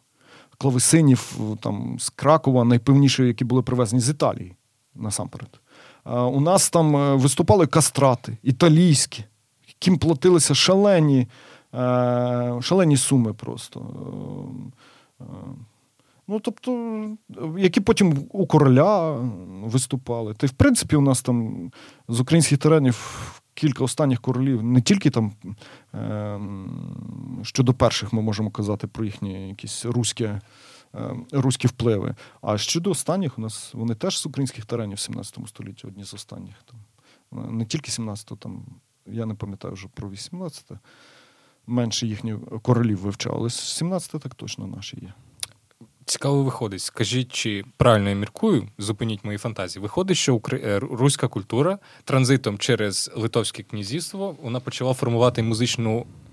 клавесинів е, там з Кракова, найпевніші, які були привезені з Італії насамперед. У нас там е, виступали кастрати, італійські, яким платилися шалені е, шалені суми просто. Е, ну, тобто, які потім у короля виступали. Та й в принципі, у нас там з українських теренів кілька останніх королів, не тільки там щодо перших ми можемо казати про їхні якісь руські Е, руські впливи. А щодо останніх, у нас вони теж з українських теренів 17 столітті, одні з останніх. Там. Е, не тільки 17-го, там, я не пам'ятаю вже про 18-те. Менше їхні королів вивчали, але 17 так точно наші є. Цікаво виходить. Скажіть, чи правильно я міркую, зупиніть мої фантазії. Виходить, що е, руська культура транзитом через Литовське князівство вона почала формувати музичну Е,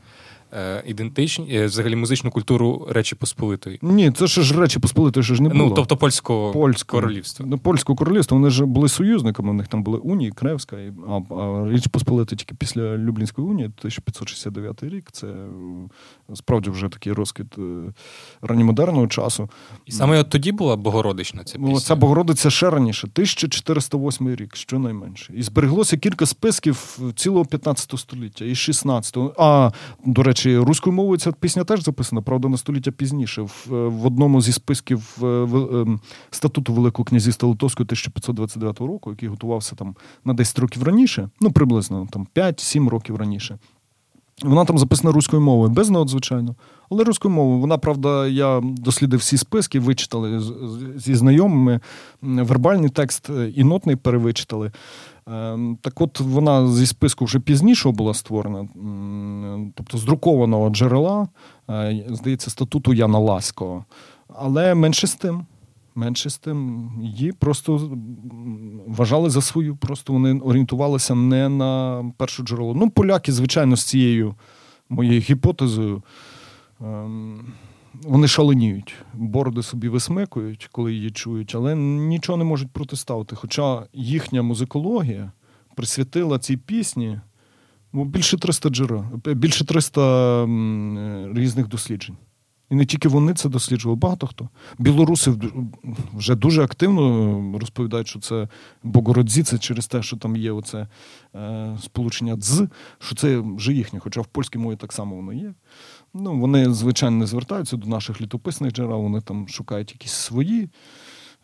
ідентичні, е, взагалі музичну культуру Речі Посполитої. Ні, це ж Речі Посполитої ще ж не ну, було. Ну, тобто польського Польського. королівства. Ну, польського королівства, вони ж були союзниками, у них там були Унії, Кревська, а, а Річ Посполита тільки після Люблінської унії, 1569 рік. Це справді вже такий розквіт е, ранньомодерного часу. І саме от тоді була Богородична ця пісня? Ця Богородиця ще раніше, 1408 рік, щонайменше. І збереглося кілька списків цілого 15 століття і 16-го. А, до речі, речі, руською мовою ця пісня теж записана, правда, на століття пізніше. В, в одному зі списків в, в, статуту Великого князівства Литовського 1529 року, який готувався там на 10 років раніше, ну приблизно там 5-7 років раніше. Вона там записана руською мовою, без нот, звичайно. Але руською мовою. Вона, правда, я дослідив всі списки, вичитали зі знайомими. Вербальний текст і нотний перевичитали. Ем, так от вона зі списку вже пізніше була створена, тобто з друкованого джерела, е, здається, статуту Яна Ласького. Але менше з тим. Менше з тим, її просто вважали за свою, просто вони орієнтувалися не на перше джерело. Ну, поляки, звичайно, з цією моєю гіпотезою, ем, вони шаленіють, бороди собі висмикують, коли її чують, але нічого не можуть протиставити. Хоча їхня музикологія присвятила цій пісні ну, більше 300 джерел, більше 300 різних досліджень. І не тільки вони це досліджували, багато хто. Білоруси вже дуже активно розповідають, що це Богородзі, це через те, що там є оце е, сполучення дз, що це вже їхнє, хоча в польській мові так само воно є. Ну, Вони, звичайно, не звертаються до наших літописних джерел, вони там шукають якісь свої.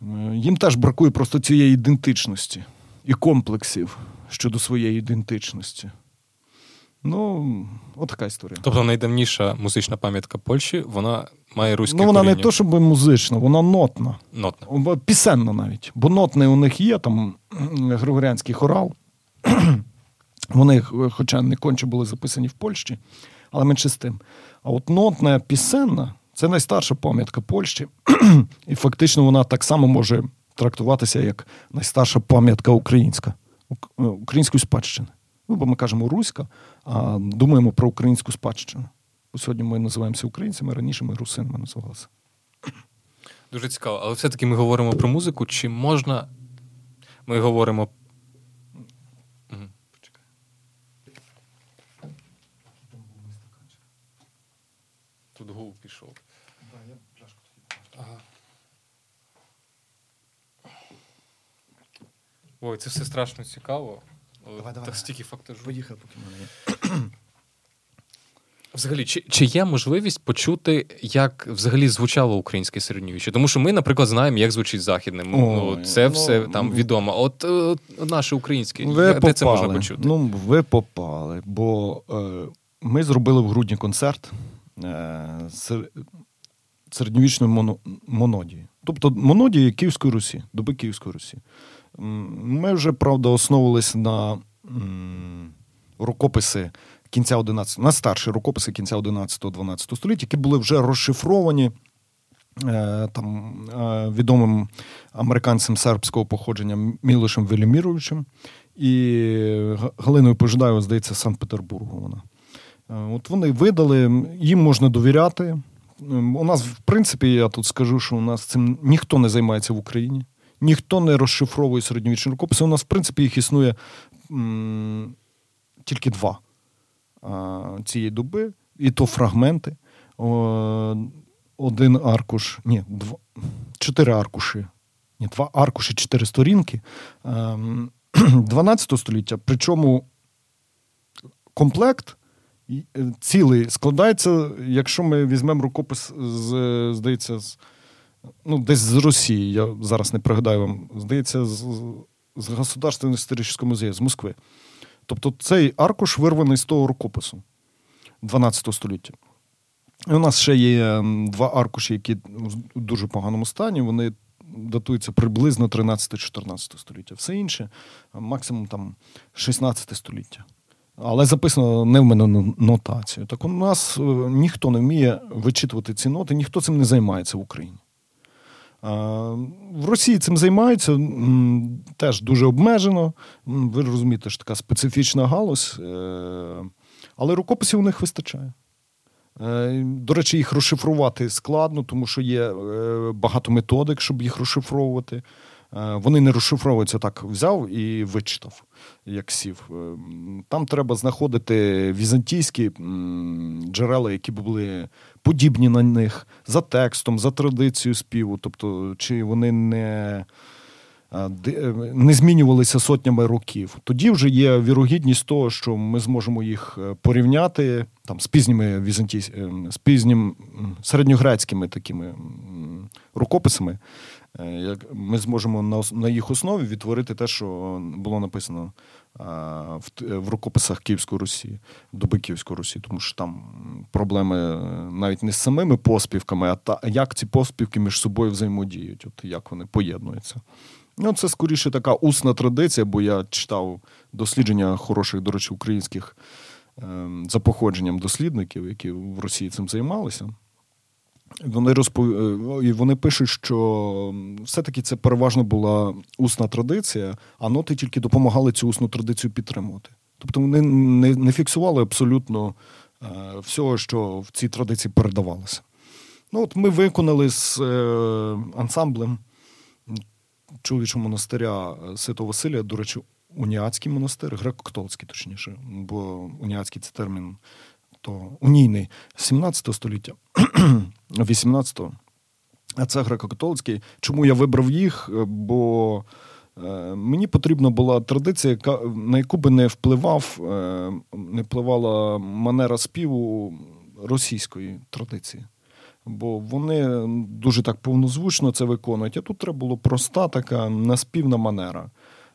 Е, їм теж бракує просто цієї ідентичності і комплексів щодо своєї ідентичності. Ну, отака історія. Тобто найдавніша музична пам'ятка Польщі, вона має руське Ну, вона коріння. не то, щоб музична, вона нотна. Нотна. Пісенна навіть. Бо нотний у них є, там [CLEARS THROAT] Григоріанський хорал. [CLEARS THROAT] Вони, хоча не конче були записані в Польщі, але менше з тим. А от нотна пісенна це найстарша пам'ятка Польщі, [CLEARS THROAT] і фактично вона так само може трактуватися як найстарша пам'ятка українська, української спадщини. Ну, бо ми кажемо руська, а думаємо про українську спадщину. Сьогодні ми називаємося українцями, раніше ми русинами називалися. Дуже цікаво. Але все-таки ми говоримо про музику. Чи можна. Ми говоримо. Тут гул пішов. Ага. Ой, це все страшно цікаво. Давай, давай. Так стільки фактажу. Поїхав, поки мене є. [CLEARS THROAT] Взагалі, чи чи є можливість почути, як взагалі звучало українське середньовіччя? Тому що ми, наприклад, знаємо, як звучить західне. Ну, Це ну, все там ну, відомо. От, от наше українське, ви де попали. це можна почути? Ну, ви попали, бо е, ми зробили в грудні концерт е, середньовічної моно, монодії. Тобто монодії Київської Русі, доби Київської Русі. Ми вже, правда, основувалися на рукописи кінця 11 на старші рукописи кінця 11-12 століття, які були вже розшифровані е, там е, відомим американцем сербського походження Мілошем Веліміровичем і Галиною Пожидаєвою, здається, Санкт-Петербургу. Вона. Е, от вони видали, їм можна довіряти. У нас, в принципі, я тут скажу, що у нас цим ніхто не займається в Україні ніхто не розшифровує середньовічні рукописи. У нас, в принципі, їх існує м- тільки два а, цієї доби, і то фрагменти. О, один аркуш, ні, два, чотири аркуші. Ні, два аркуші, чотири сторінки 12 ем, [CLEARS THROAT] століття. Причому комплект е, цілий складається, якщо ми візьмемо рукопис, з, здається, з ну, десь з Росії, я зараз не пригадаю вам, здається, з, з Государственного історичного музею, з Москви. Тобто цей аркуш вирваний з того рукопису 12 століття. І у нас ще є два аркуші, які у дуже поганому стані. Вони датуються приблизно 13-14 століття. Все інше, максимум там 16 століття. Але записано не в мене нотацію. Так у нас е, ніхто не вміє вичитувати ці ноти, ніхто цим не займається в Україні. В Росії цим займаються теж дуже обмежено. Ви розумієте, що така специфічна галузь, е, але рукописів у них вистачає. Е, до речі, їх розшифрувати складно, тому що є багато методик, щоб їх розшифровувати. Е, вони не розшифровуються так, взяв і вичитав, як сів. Е, там треба знаходити візантійські джерела, які були подібні на них за текстом, за традицією співу. Тобто, чи вони не е, не змінювалися сотнями років. Тоді вже є вірогідність того, що ми зможемо їх порівняти там з пізніми візантійськими, з пізнім середньогрецькими такими рукописами. Як ми зможемо на на їх основі відтворити те, що було написано в рукописах Київської Русі, доби Київської Русі, тому що там проблеми навіть не з самими поспівками, а та як ці поспівки між собою взаємодіють, от як вони поєднуються. Ну, Це скоріше така усна традиція, бо я читав дослідження хороших, до речі, українських ем, за походженням дослідників, які в Росії цим займалися. Вони розпов... Е, вони пишуть, що все-таки це переважно була усна традиція, а ноти тільки допомагали цю усну традицію підтримувати. Тобто вони не не фіксували абсолютно е, всього, що в цій традиції передавалося. Ну, от Ми виконали з е, ансамблем чоловічого монастиря Святого Василія, до речі, уніатський монастир, греко-католицький, точніше, бо уніатський це термін то унійний 17 століття, [CLEARS THROAT] 18-го. А це греко-католицький. Чому я вибрав їх? Бо е, мені потрібна була традиція, яка, на яку би не впливав, е, не впливала манера співу російської традиції. Бо вони дуже так повнозвучно це виконують. А тут треба було проста така наспівна манера,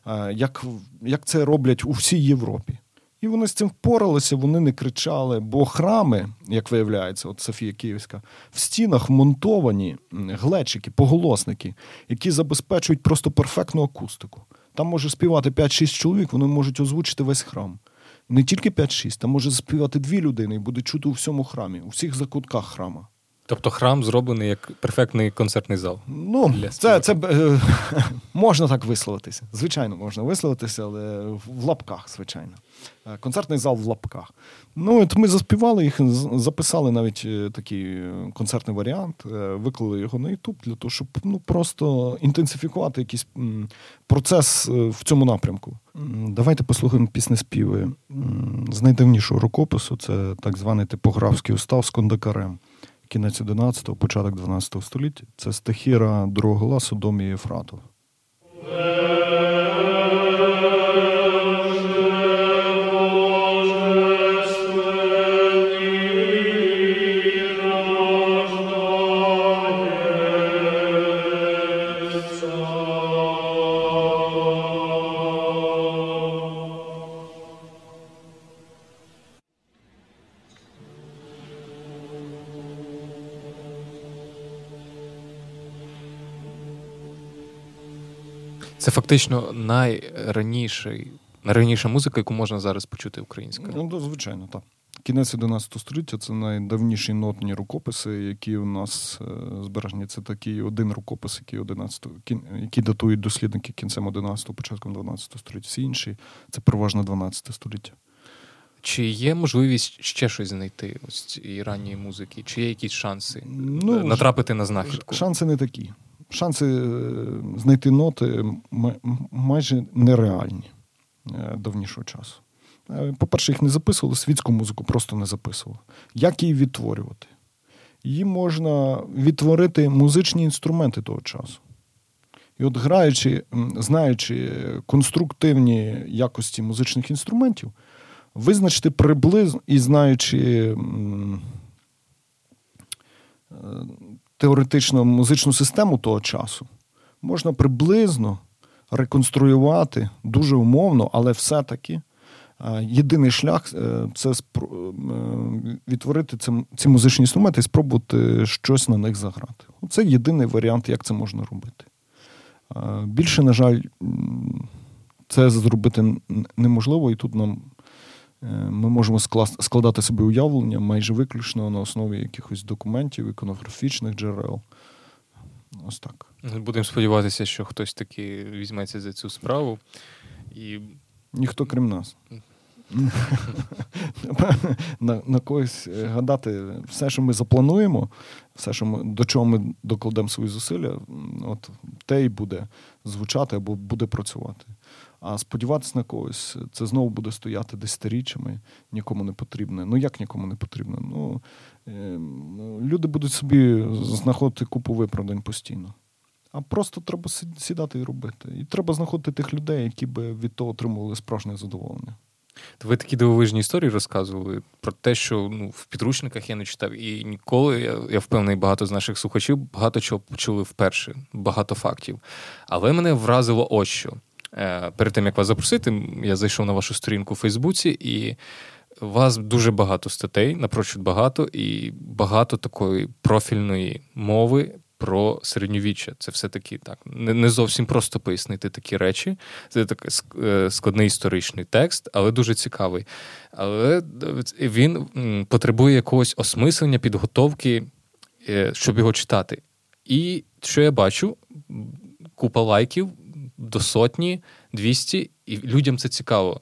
е, як, як це роблять у всій Європі. І вони з цим впоралися, вони не кричали, бо храми, як виявляється, от Софія Київська, в стінах вмонтовані глечики, поголосники, які забезпечують просто перфектну акустику. Там може співати 5-6 чоловік, вони можуть озвучити весь храм. Не тільки 5-6, там може співати дві людини і буде чути у всьому храмі, у всіх закутках храма. Тобто храм зроблений як перфектний концертний зал. Ну, це це е, [LAUGHS] можна так висловитися. Звичайно, можна висловитися, але в лапках, звичайно. Е, концертний зал в лапках. Ну, от Ми заспівали їх, записали навіть е, такий концертний варіант, е, виклали його на YouTube для того, щоб ну, просто інтенсифікувати якийсь процес в цьому напрямку. Давайте послухаємо піснеспіви з найдавнішого рукопису. Це так званий типографський устав з кондакарем кінець 11-го, початок 12 століття. Це стихіра другого гласу Домі Єфратов. Фактично найраніший, найраніша музика, яку можна зараз почути українською. Ну, звичайно, так. Кінець 11 століття це найдавніші нотні рукописи, які у нас е, збережені. Це такий один рукопис, який 11, які датують дослідники кінцем 11-го, початком 12 століття. Всі інші це переважно 12 століття. Чи є можливість ще щось знайти ось цієї ранньої музики? Чи є якісь шанси ну, натрапити на знахідку? Шанси не такі шанси е, знайти ноти майже нереальні е, давнішого часу. Е, по-перше, їх не записували, світську музику просто не записували. Як її відтворювати? Її можна відтворити музичні інструменти того часу. І от граючи, знаючи конструктивні якості музичних інструментів, визначити приблизно і знаючи теоретично музичну систему того часу можна приблизно реконструювати дуже умовно, але все-таки єдиний шлях е, це е, відтворити ці музичні інструменти і спробувати щось на них заграти. Це єдиний варіант, як це можна робити. Більше, на жаль, це зробити неможливо, і тут нам Е, ми можемо складати собі уявлення майже виключно на основі якихось документів, іконографічних джерел. Ось так. Будемо сподіватися, що хтось таки візьметься за цю справу. І... Ніхто крім нас. [LAUGHS] на на когось е, гадати, все, що ми заплануємо, все, що ми, до чого ми докладемо свої зусилля, от те й буде звучати або буде працювати. А сподіватися на когось, це знову буде стояти десятиріччями, нікому не потрібне. Ну як нікому не потрібно? Ну, е, Люди будуть собі знаходити купу виправдань постійно. А просто треба сідати і робити. І треба знаходити тих людей, які би від того отримували справжнє задоволення. Ви такі дивовижні історії розказували про те, що ну, в підручниках я не читав. І ніколи, я я впевнений, багато з наших слухачів багато чого почули вперше, багато фактів. Але мене вразило ось що. Е, перед тим, як вас запросити, я зайшов на вашу сторінку у Фейсбуці, і у вас дуже багато статей, напрочуд багато, і багато такої профільної мови про середньовіччя. Це все-таки так. Не зовсім просто пояснити такі речі. Це такий е, складний історичний текст, але дуже цікавий. Але він потребує якогось осмислення, підготовки, е, щоб його читати. І що я бачу? Купа лайків до сотні, 200, і людям це цікаво.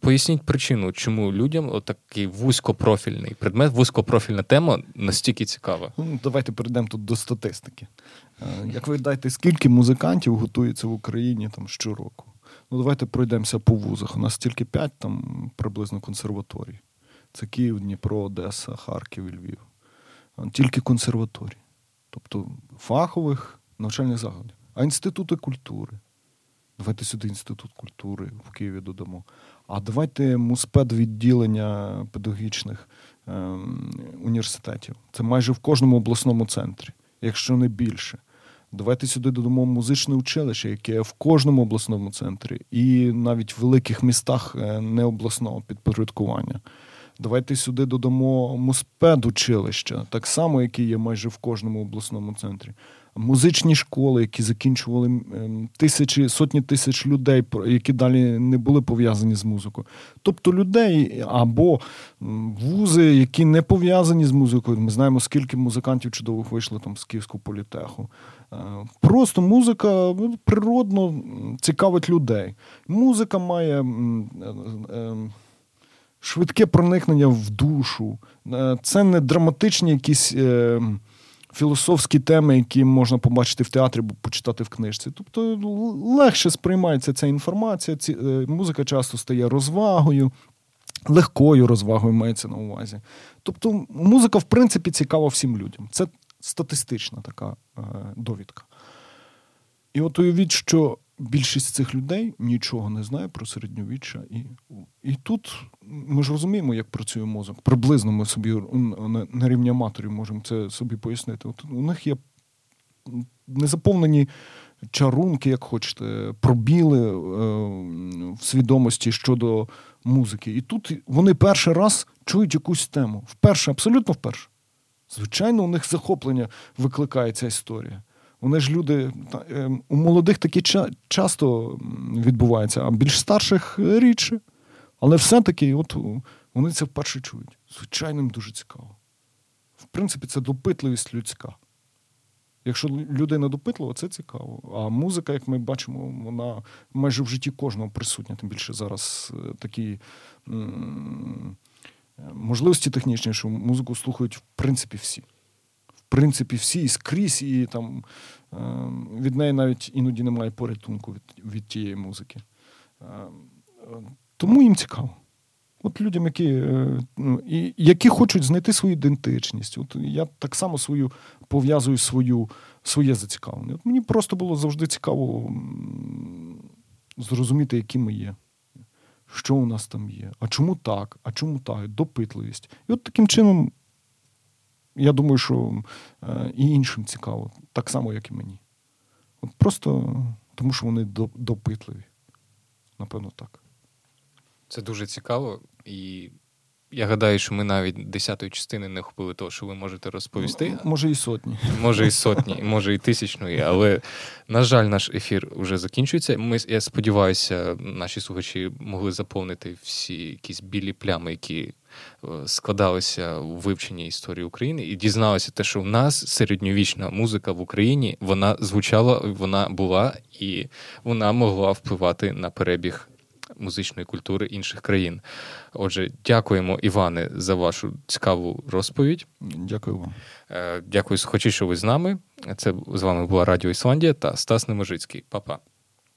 Поясніть причину, чому людям такий вузькопрофільний предмет, вузькопрофільна тема настільки цікава. Ну, Давайте перейдемо тут до статистики. Е, як ви дайте, скільки музикантів готується в Україні там щороку? Ну, давайте пройдемося по вузах. У нас тільки п'ять там приблизно консерваторій. Це Київ, Дніпро, Одеса, Харків Львів. Тільки консерваторії. Тобто фахових навчальних закладів. А інститути культури. Давайте сюди інститут культури в Києві додамо. А давайте муспед відділення педагогічних е, університетів. Це майже в кожному обласному центрі, якщо не більше. Давайте сюди додамо музичне училище, яке в кожному обласному центрі, і навіть в великих містах е, не обласного підпорядкування. Давайте сюди додамо муспед училища, так само, яке є майже в кожному обласному центрі музичні школи, які закінчували ем, тисячі, сотні тисяч людей, які далі не були пов'язані з музикою. Тобто людей або вузи, які не пов'язані з музикою. Ми знаємо, скільки музикантів чудових вийшло там з Київського політеху. Е, просто музика ну, природно цікавить людей. Музика має. Е, е, швидке проникнення в душу. Це не драматичні якісь філософські теми, які можна побачити в театрі або почитати в книжці. Тобто легше сприймається ця інформація, ці, е, музика часто стає розвагою. Легкою розвагою мається на увазі. Тобто, музика, в принципі, цікава всім людям. Це статистична така е, довідка. І от уявіть, що більшість цих людей нічого не знає про середньовіччя. І і тут ми ж розуміємо, як працює мозок. Приблизно ми собі на рівні аматорів можемо це собі пояснити. От У них є незаповнені чарунки, як хочете, пробіли е, в свідомості щодо музики. І тут вони перший раз чують якусь тему. Вперше, абсолютно вперше. Звичайно, у них захоплення викликає ця історія. Вони ж люди е, у молодих такі часто відбуваються, а більш старших рідше. Але все-таки от вони це вперше чують. Звичайно, дуже цікаво. В принципі, це допитливість людська. Якщо людина допитлива, це цікаво. А музика, як ми бачимо, вона майже в житті кожного присутня, тим більше зараз е, такі можливості технічні, що музику слухають в принципі всі принципі, всі і скрізь, і там е, від неї навіть іноді немає порятунку від від тієї музики. Е, тому їм цікаво. От людям, які е, ну, і, які хочуть знайти свою ідентичність. От Я так само свою пов'язую свою, своє зацікавлення. От Мені просто було завжди цікаво зрозуміти, які ми є. Що у нас там є? А чому так? А чому так? Допитливість. І от таким чином я думаю, що е, і іншим цікаво, так само, як і мені. От Просто тому, що вони допитливі. Напевно, так. Це дуже цікаво. І я гадаю, що ми навіть десятої частини не охопили того, що ви можете розповісти. Може, і сотні. Може, і сотні, [LAUGHS] може, і тисячної. Але, на жаль, наш ефір вже закінчується. Ми, Я сподіваюся, наші слухачі могли заповнити всі якісь білі плями, які складалися у вивченні історії України, і дізналися те, що в нас середньовічна музика в Україні вона звучала, вона була, і вона могла впливати на перебіг музичної культури інших країн. Отже, дякуємо, Іване, за вашу цікаву розповідь. Дякую вам. Е, дякую, слухачі, що ви з нами. Це з вами була Радіо Ісландія та Стас Неможицький. Па-па.